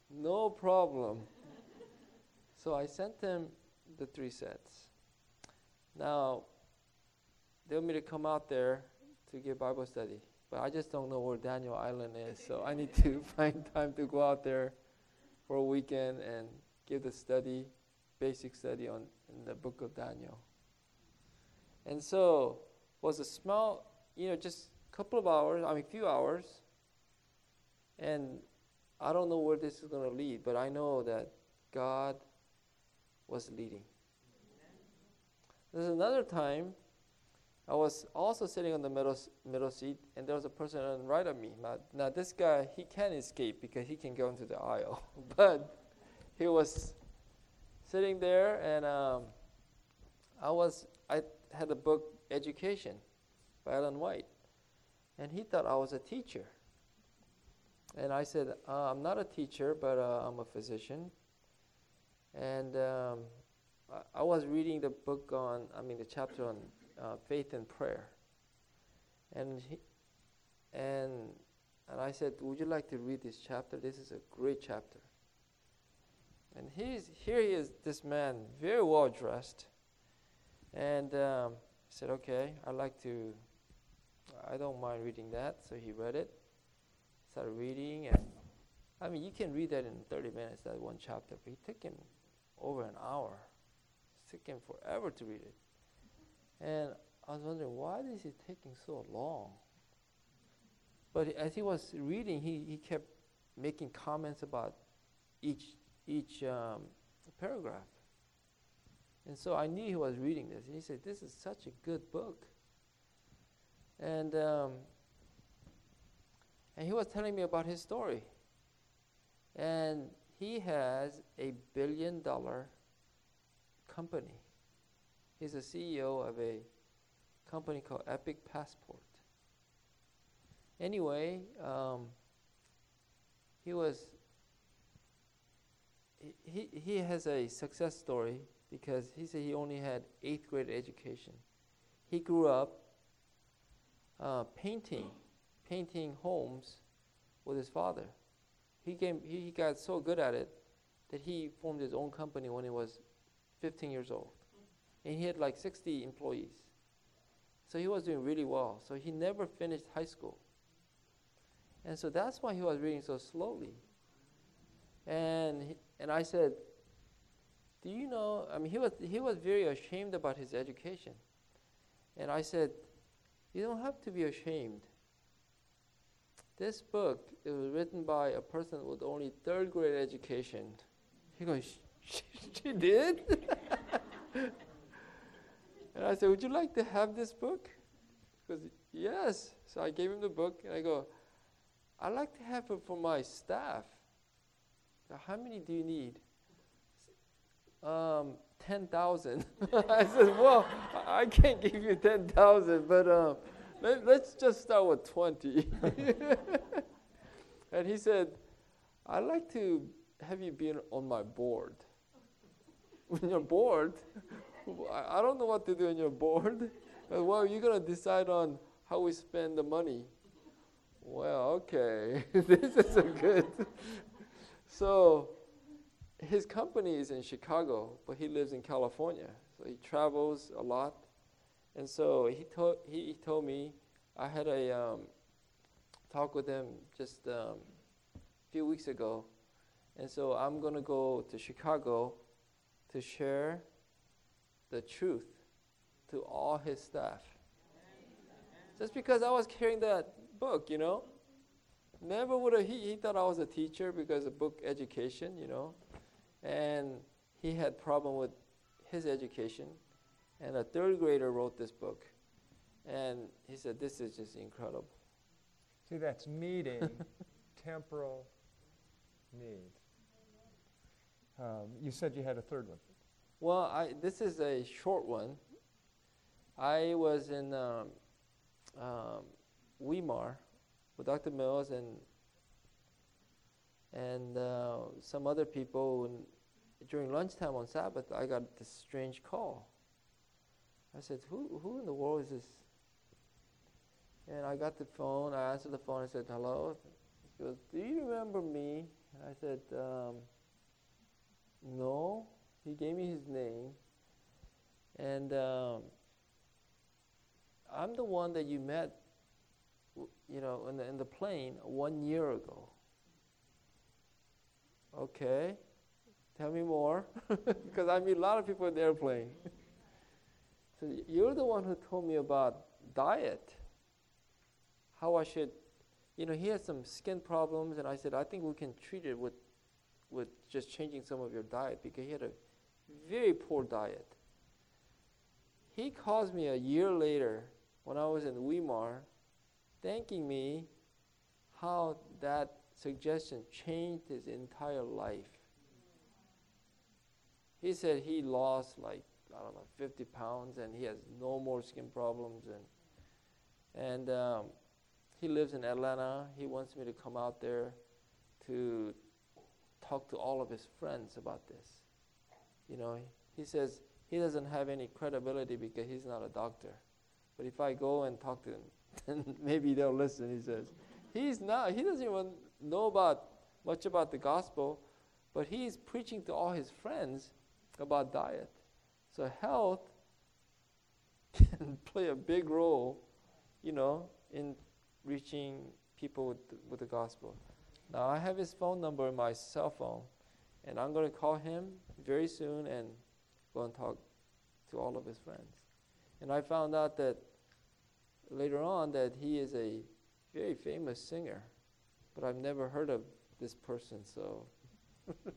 no problem. So I sent him the three sets. Now, they want me to come out there to give Bible study. But I just don't know where Daniel Island is, so I need to find time to go out there for a weekend and give the study, basic study on the book of Daniel. And so was a small, you know, just a couple of hours, I mean, a few hours, and I don't know where this is going to lead, but I know that God was leading. There's another time I was also sitting on the middle, middle seat, and there was a person on the right of me. Now, now, this guy, he can escape because he can go into the aisle. but he was sitting there, and um, I was, I had a book, Education, by Ellen White. And he thought I was a teacher. And I said, uh, I'm not a teacher, but uh, I'm a physician. And um, I, I was reading the book on, I mean, the chapter on uh, faith and prayer. And he, and and I said, "Would you like to read this chapter? This is a great chapter." And he's, here he is, this man, very well dressed, and um, I said, "Okay, I'd like to. I don't mind reading that." So he read it, started reading, and I mean, you can read that in 30 minutes, that one chapter, but it took him over an hour. It took him forever to read it. And I was wondering, why is it taking so long? But as he was reading, he, he kept making comments about each, each um, paragraph. And so I knew he was reading this. And he said, This is such a good book. And, um, and he was telling me about his story. And he has a billion dollar company He's the CEO of a company called Epic Passport. Anyway, um, he was he, he has a success story because he said he only had eighth grade education. He grew up uh, painting, painting homes with his father. He, came, he got so good at it that he formed his own company when he was 15 years old and he had like 60 employees. So he was doing really well. So he never finished high school. And so that's why he was reading so slowly. And, he, and I said, Do you know? I mean, he was, he was very ashamed about his education. And I said, You don't have to be ashamed. This book it was written by a person with only third grade education. He goes, She, she did? and I said, Would you like to have this book? Because, yes. So I gave him the book, and I go, I'd like to have it for my staff. How many do you need? Um, 10,000. I said, Well, I can't give you 10,000, but um, let, us just start with 20. and he said, I'd like to have you be on my board. When you're bored, I don't know what to do on your board. well, you're going to decide on how we spend the money. Well, okay, this is a good. So, his company is in Chicago, but he lives in California. So he travels a lot, and so he told he, told me I had a um, talk with him just um, a few weeks ago, and so I'm gonna go to Chicago to share the truth to all his staff. Just because I was carrying that book, you know. Never would have, he, he thought I was a teacher because of book education, you know. And he had problem with his education. And a third grader wrote this book. And he said, this is just incredible. See, that's meeting temporal needs. Um, you said you had a third one. Well, I, this is a short one. I was in um, um, Weimar with Dr. Mills and and uh, some other people. And during lunchtime on Sabbath, I got this strange call. I said, "Who who in the world is this?" And I got the phone. I answered the phone. I said, "Hello." He goes, "Do you remember me?" And I said, um, "No." He gave me his name, and. Um, I'm the one that you met, you know, in the, in the plane one year ago. Okay, tell me more, because I meet a lot of people in the airplane. so you're the one who told me about diet, how I should, you know, he had some skin problems, and I said, I think we can treat it with, with just changing some of your diet, because he had a very poor diet. He calls me a year later when I was in Weimar, thanking me how that suggestion changed his entire life. He said he lost like, I don't know, 50 pounds and he has no more skin problems. And, and um, he lives in Atlanta. He wants me to come out there to talk to all of his friends about this. You know, he says he doesn't have any credibility because he's not a doctor. But if I go and talk to him, then maybe they'll listen. He says, he's not. He doesn't even know about much about the gospel, but he's preaching to all his friends about diet. So health can play a big role, you know, in reaching people with the, with the gospel. Now I have his phone number in my cell phone, and I'm going to call him very soon and go and talk to all of his friends. And I found out that later on that he is a very famous singer, but I've never heard of this person, so.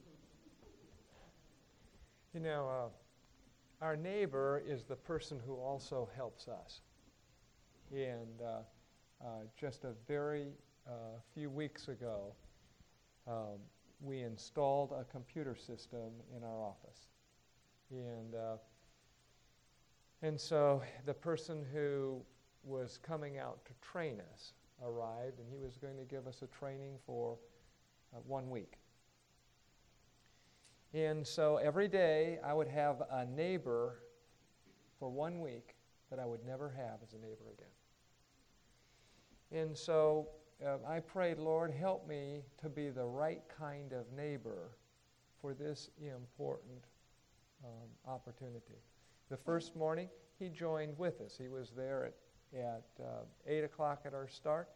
you know, uh, our neighbor is the person who also helps us. And uh, uh, just a very uh, few weeks ago, um, we installed a computer system in our office. And, uh, and so the person who was coming out to train us arrived, and he was going to give us a training for uh, one week. And so every day I would have a neighbor for one week that I would never have as a neighbor again. And so uh, I prayed, Lord, help me to be the right kind of neighbor for this important um, opportunity. The first morning, he joined with us. He was there at at uh, 8 o'clock at our start.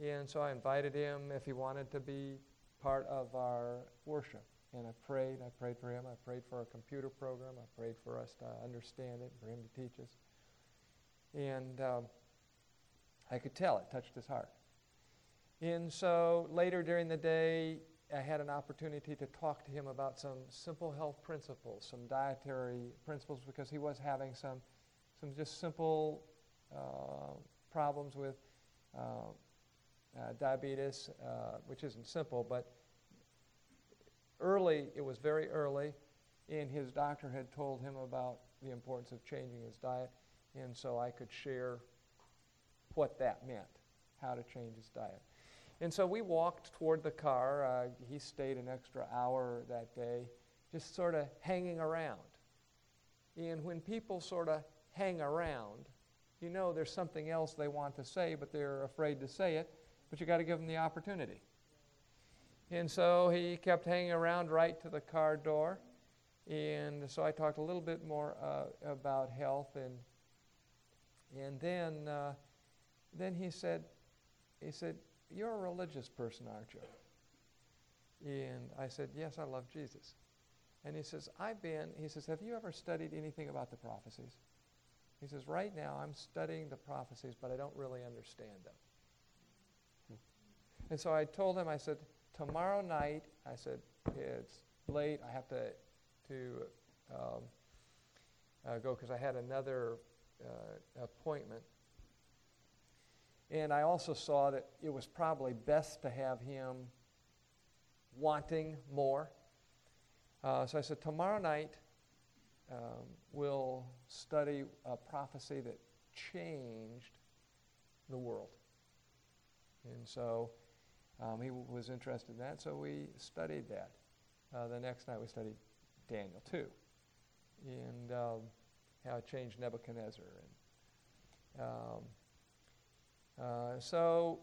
And so I invited him if he wanted to be part of our worship. And I prayed, I prayed for him, I prayed for our computer program, I prayed for us to understand it, for him to teach us. And um, I could tell it touched his heart. And so later during the day, I had an opportunity to talk to him about some simple health principles, some dietary principles, because he was having some, some just simple problems with uh, uh, diabetes, uh, which isn't simple, but early, it was very early, and his doctor had told him about the importance of changing his diet, and so I could share what that meant, how to change his diet. And so we walked toward the car. Uh, he stayed an extra hour that day, just sort of hanging around. And when people sort of hang around, you know there's something else they want to say, but they're afraid to say it, but you got to give them the opportunity. And so he kept hanging around right to the car door. And so I talked a little bit more uh, about health. And, and then, uh, then he said, he said, you're a religious person, aren't you? And I said, Yes, I love Jesus. And he says, I've been, he says, Have you ever studied anything about the prophecies? He says, Right now I'm studying the prophecies, but I don't really understand them. And so I told him, I said, Tomorrow night, I said, It's late. I have to, to um, uh, go because I had another uh, appointment. And I also saw that it was probably best to have him wanting more. Uh, so I said, tomorrow night um, we'll study a prophecy that changed the world. And so um, he w- was interested in that, so we studied that. Uh, the next night we studied Daniel 2 and um, how it changed Nebuchadnezzar. And, um, uh, so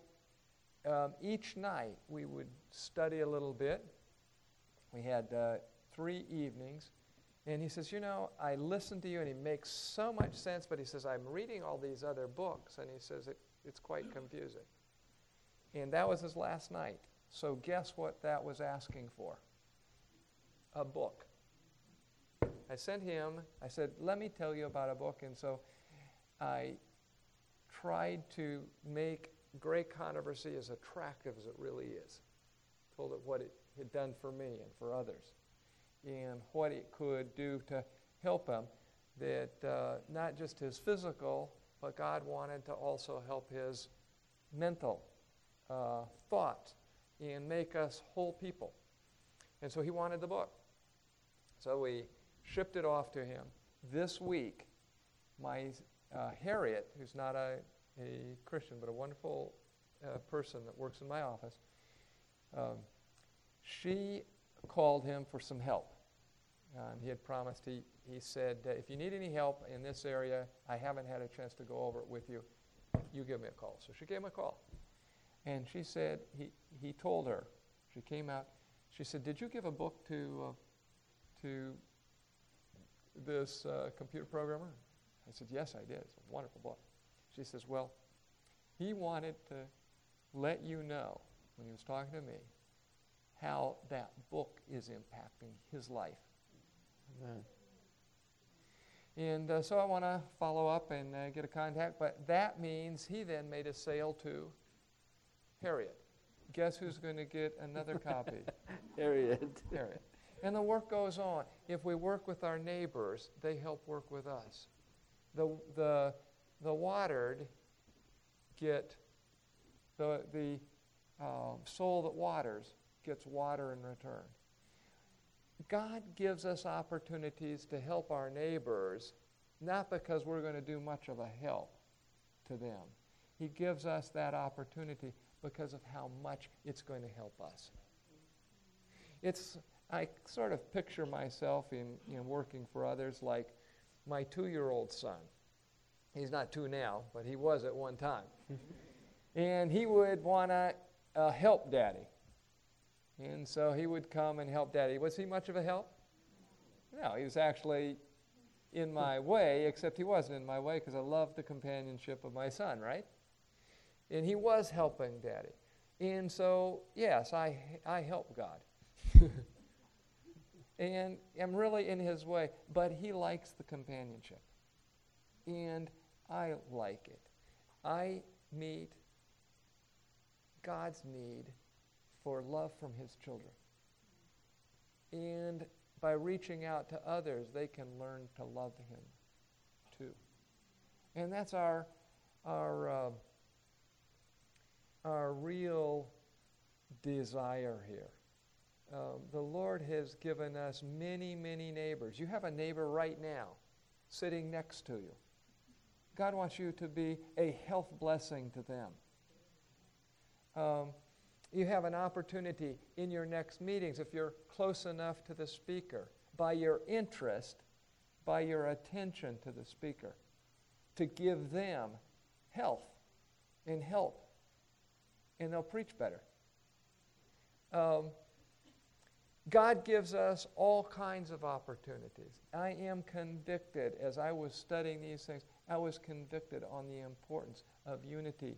um, each night we would study a little bit. We had uh, three evenings. And he says, You know, I listen to you, and he makes so much sense, but he says, I'm reading all these other books, and he says, it, It's quite confusing. And that was his last night. So, guess what that was asking for? A book. I sent him, I said, Let me tell you about a book. And so I tried to make great controversy as attractive as it really is. Told it what it had done for me and for others, and what it could do to help him. That uh, not just his physical, but God wanted to also help his mental uh, thought and make us whole people. And so he wanted the book. So we shipped it off to him. This week, my uh, Harriet, who's not a, a Christian, but a wonderful uh, person that works in my office, um, she called him for some help. Um, he had promised, he, he said, if you need any help in this area, I haven't had a chance to go over it with you, you give me a call. So she gave him a call. And she said, he, he told her, she came out, she said, did you give a book to, uh, to this uh, computer programmer? I said, Yes, I did. It's a wonderful book. She says, Well, he wanted to let you know when he was talking to me how that book is impacting his life. Amen. And uh, so I want to follow up and uh, get a contact, but that means he then made a sale to Harriet. Guess who's going to get another copy? Harriet. Harriet. And the work goes on. If we work with our neighbors, they help work with us the, the, the watered get, the, the um, soul that waters gets water in return. God gives us opportunities to help our neighbors, not because we're going to do much of a help to them. He gives us that opportunity because of how much it's going to help us. It's, I sort of picture myself in, in working for others like my two year old son. He's not two now, but he was at one time. and he would want to uh, help daddy. And so he would come and help daddy. Was he much of a help? No, he was actually in my way, except he wasn't in my way because I loved the companionship of my son, right? And he was helping daddy. And so, yes, I, I help God. and I'm really in His way, but He likes the companionship. And I like it. I meet God's need for love from His children. And by reaching out to others, they can learn to love Him too. And that's our, our, uh, our real desire here. Um, the Lord has given us many, many neighbors. You have a neighbor right now sitting next to you. God wants you to be a health blessing to them. Um, you have an opportunity in your next meetings, if you're close enough to the speaker, by your interest, by your attention to the speaker, to give them health and help, and they'll preach better. Um, God gives us all kinds of opportunities. I am convicted, as I was studying these things, I was convicted on the importance of unity.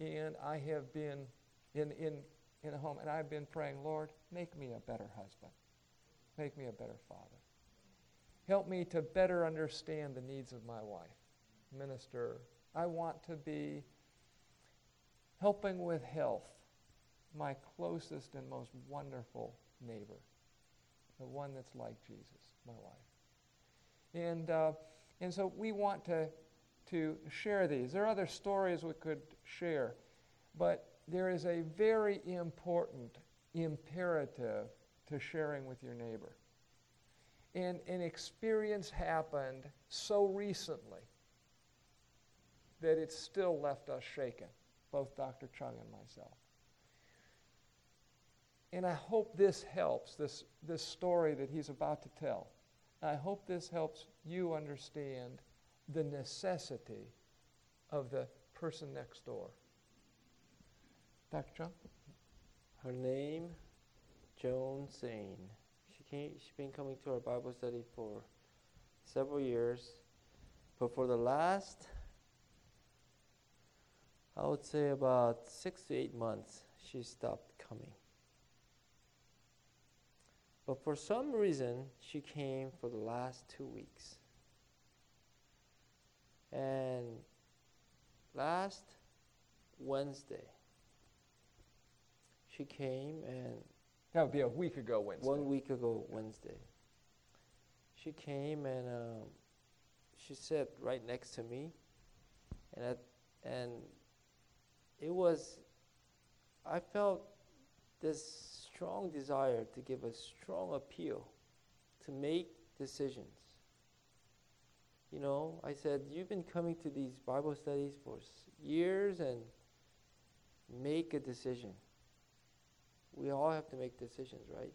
And I have been in, in, in a home, and I've been praying, Lord, make me a better husband. Make me a better father. Help me to better understand the needs of my wife. Minister, I want to be helping with health my closest and most wonderful neighbor, the one that's like Jesus, my wife. And, uh, and so we want to, to share these. There are other stories we could share, but there is a very important imperative to sharing with your neighbor. And an experience happened so recently that it still left us shaken, both Dr. Chung and myself. And I hope this helps, this, this story that he's about to tell. I hope this helps you understand the necessity of the person next door. Dr. Chung? Her name, Joan Zane. She came, she's been coming to our Bible study for several years, but for the last, I would say about six to eight months, she stopped coming. But for some reason, she came for the last two weeks. And last Wednesday, she came and that would be a week ago Wednesday. One week ago Wednesday. She came and um, she sat right next to me, and at, and it was. I felt this strong desire to give a strong appeal, to make decisions. You know, I said, You've been coming to these Bible studies for years and make a decision we all have to make decisions, right?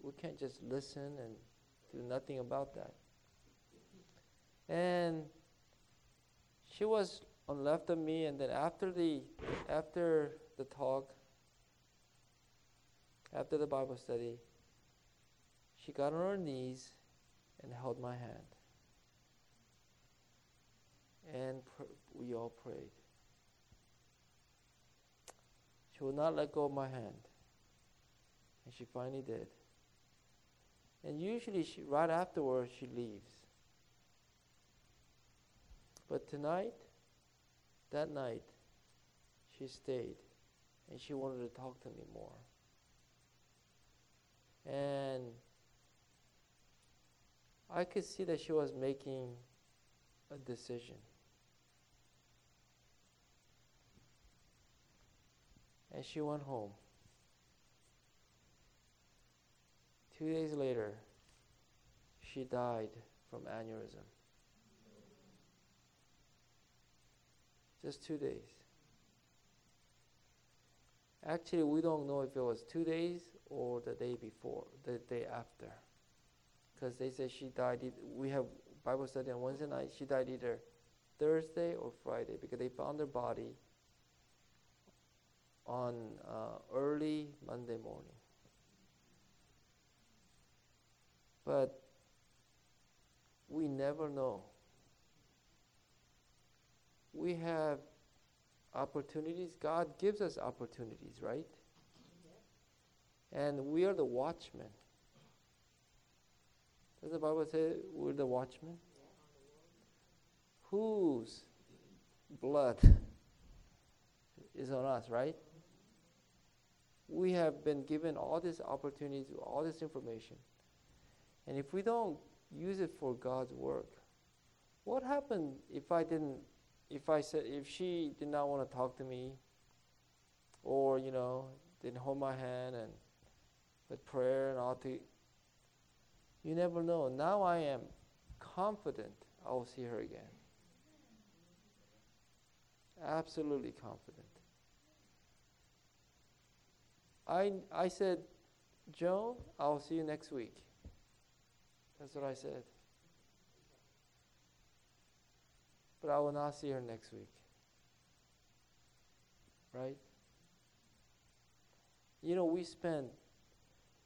We can't just listen and do nothing about that. And she was on left of me, and then after the after the talk, after the Bible study, she got on her knees and held my hand, and pr- we all prayed. She would not let go of my hand. And she finally did. And usually, she, right afterwards, she leaves. But tonight, that night, she stayed and she wanted to talk to me more. And I could see that she was making a decision. And she went home. Two days later, she died from aneurysm. Just two days. Actually, we don't know if it was two days or the day before, the day after. Because they say she died, we have Bible study on Wednesday night, she died either Thursday or Friday because they found her body on uh, early Monday morning. But we never know. We have opportunities. God gives us opportunities, right? And we are the watchmen. Does the Bible say we're the watchmen? Whose blood is on us, right? Mm-hmm. We have been given all these opportunities, all this information. And if we don't use it for God's work, what happened if I didn't if I said if she did not want to talk to me or you know didn't hold my hand and with prayer and all to you never know. Now I am confident I will see her again. Absolutely confident. I, I said, Joan, I'll see you next week. That's what I said. But I will not see her next week. Right? You know, we spent,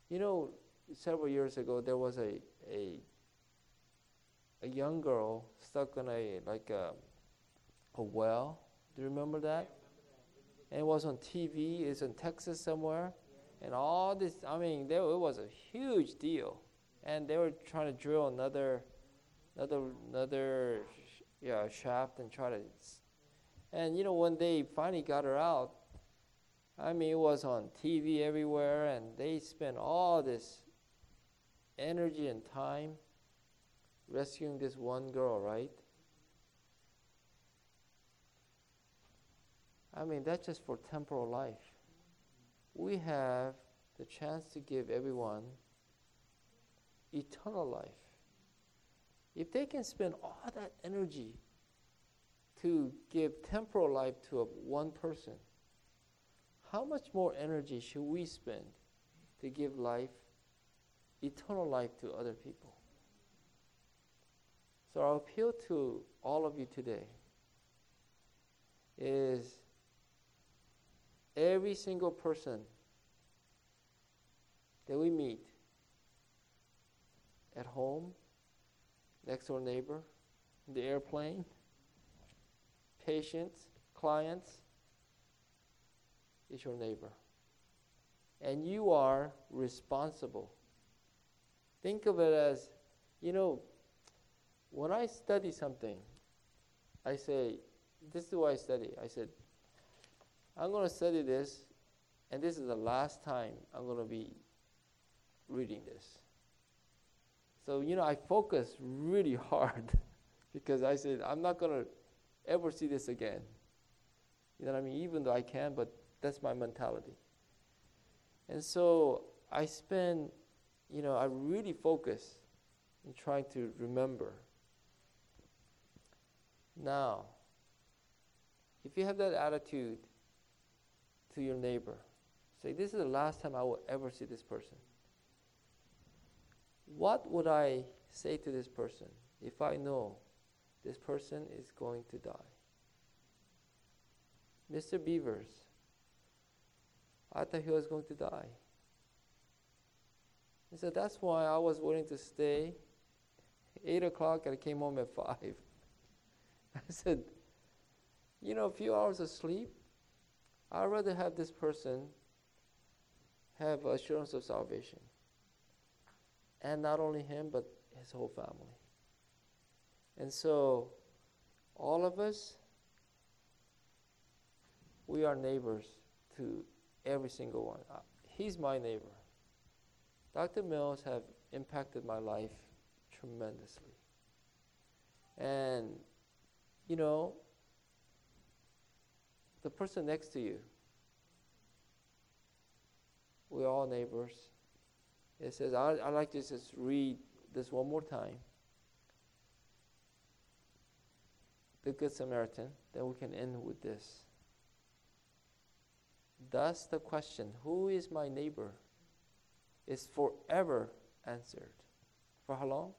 you know, several years ago there was a, a, a young girl stuck in a, like a, a well. Do you remember that? And it was on TV. It's in Texas somewhere. And all this, I mean, there, it was a huge deal. And they were trying to drill another, another, another, yeah, shaft and try to. And you know, when they finally got her out, I mean, it was on TV everywhere, and they spent all this energy and time rescuing this one girl, right? I mean, that's just for temporal life. We have the chance to give everyone eternal life. If they can spend all that energy to give temporal life to a, one person, how much more energy should we spend to give life, eternal life to other people? So, our appeal to all of you today is every single person that we meet at home, next door neighbor, the airplane, patients, clients, is your neighbor. And you are responsible. Think of it as, you know, when I study something, I say, this is why I study. I said, I'm going to study this, and this is the last time I'm going to be reading this. So, you know, I focus really hard because I said, I'm not going to ever see this again. You know what I mean? Even though I can, but that's my mentality. And so I spend, you know, I really focus in trying to remember. Now, if you have that attitude, to your neighbor. Say, This is the last time I will ever see this person. What would I say to this person if I know this person is going to die? Mr. Beavers, I thought he was going to die. He said, That's why I was willing to stay 8 o'clock and I came home at 5. I said, You know, a few hours of sleep I'd rather have this person have assurance of salvation. And not only him, but his whole family. And so, all of us, we are neighbors to every single one. Uh, he's my neighbor. Dr. Mills have impacted my life tremendously. And, you know, the person next to you. We're all neighbors. It says, I, I like to just read this one more time. The Good Samaritan, then we can end with this. Thus, the question, Who is my neighbor? is forever answered. For how long?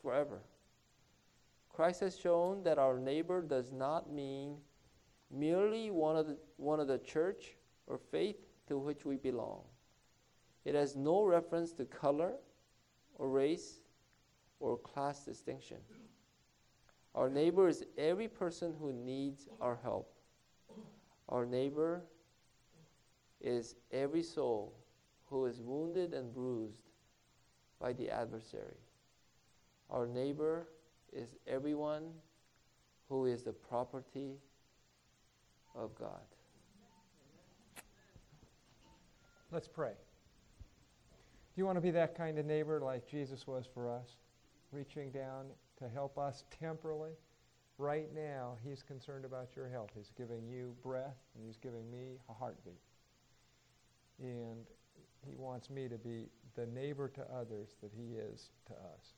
Forever. Christ has shown that our neighbor does not mean merely one of the, one of the church or faith to which we belong. It has no reference to color or race or class distinction. Our neighbor is every person who needs our help. Our neighbor is every soul who is wounded and bruised by the adversary. Our neighbor is everyone who is the property of God. Let's pray. Do you want to be that kind of neighbor like Jesus was for us, reaching down to help us temporally? Right now, He's concerned about your health. He's giving you breath, and He's giving me a heartbeat. And He wants me to be the neighbor to others that He is to us.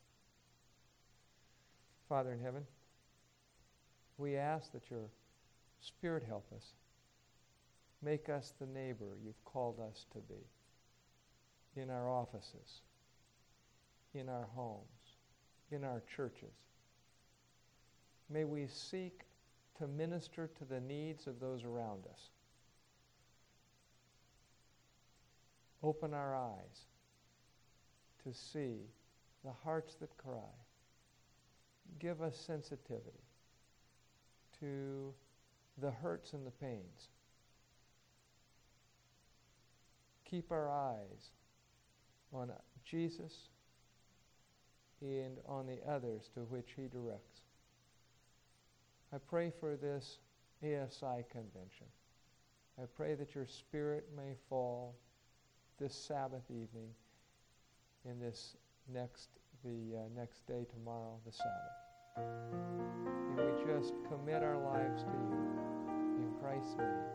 Father in heaven, we ask that your Spirit help us. Make us the neighbor you've called us to be in our offices, in our homes, in our churches. May we seek to minister to the needs of those around us. Open our eyes to see the hearts that cry. Give us sensitivity to the hurts and the pains keep our eyes on Jesus and on the others to which he directs. I pray for this ASI convention. I pray that your spirit may fall this Sabbath evening in this next the uh, next day tomorrow, the Sabbath. And we just commit our lives to you. In Christ's name.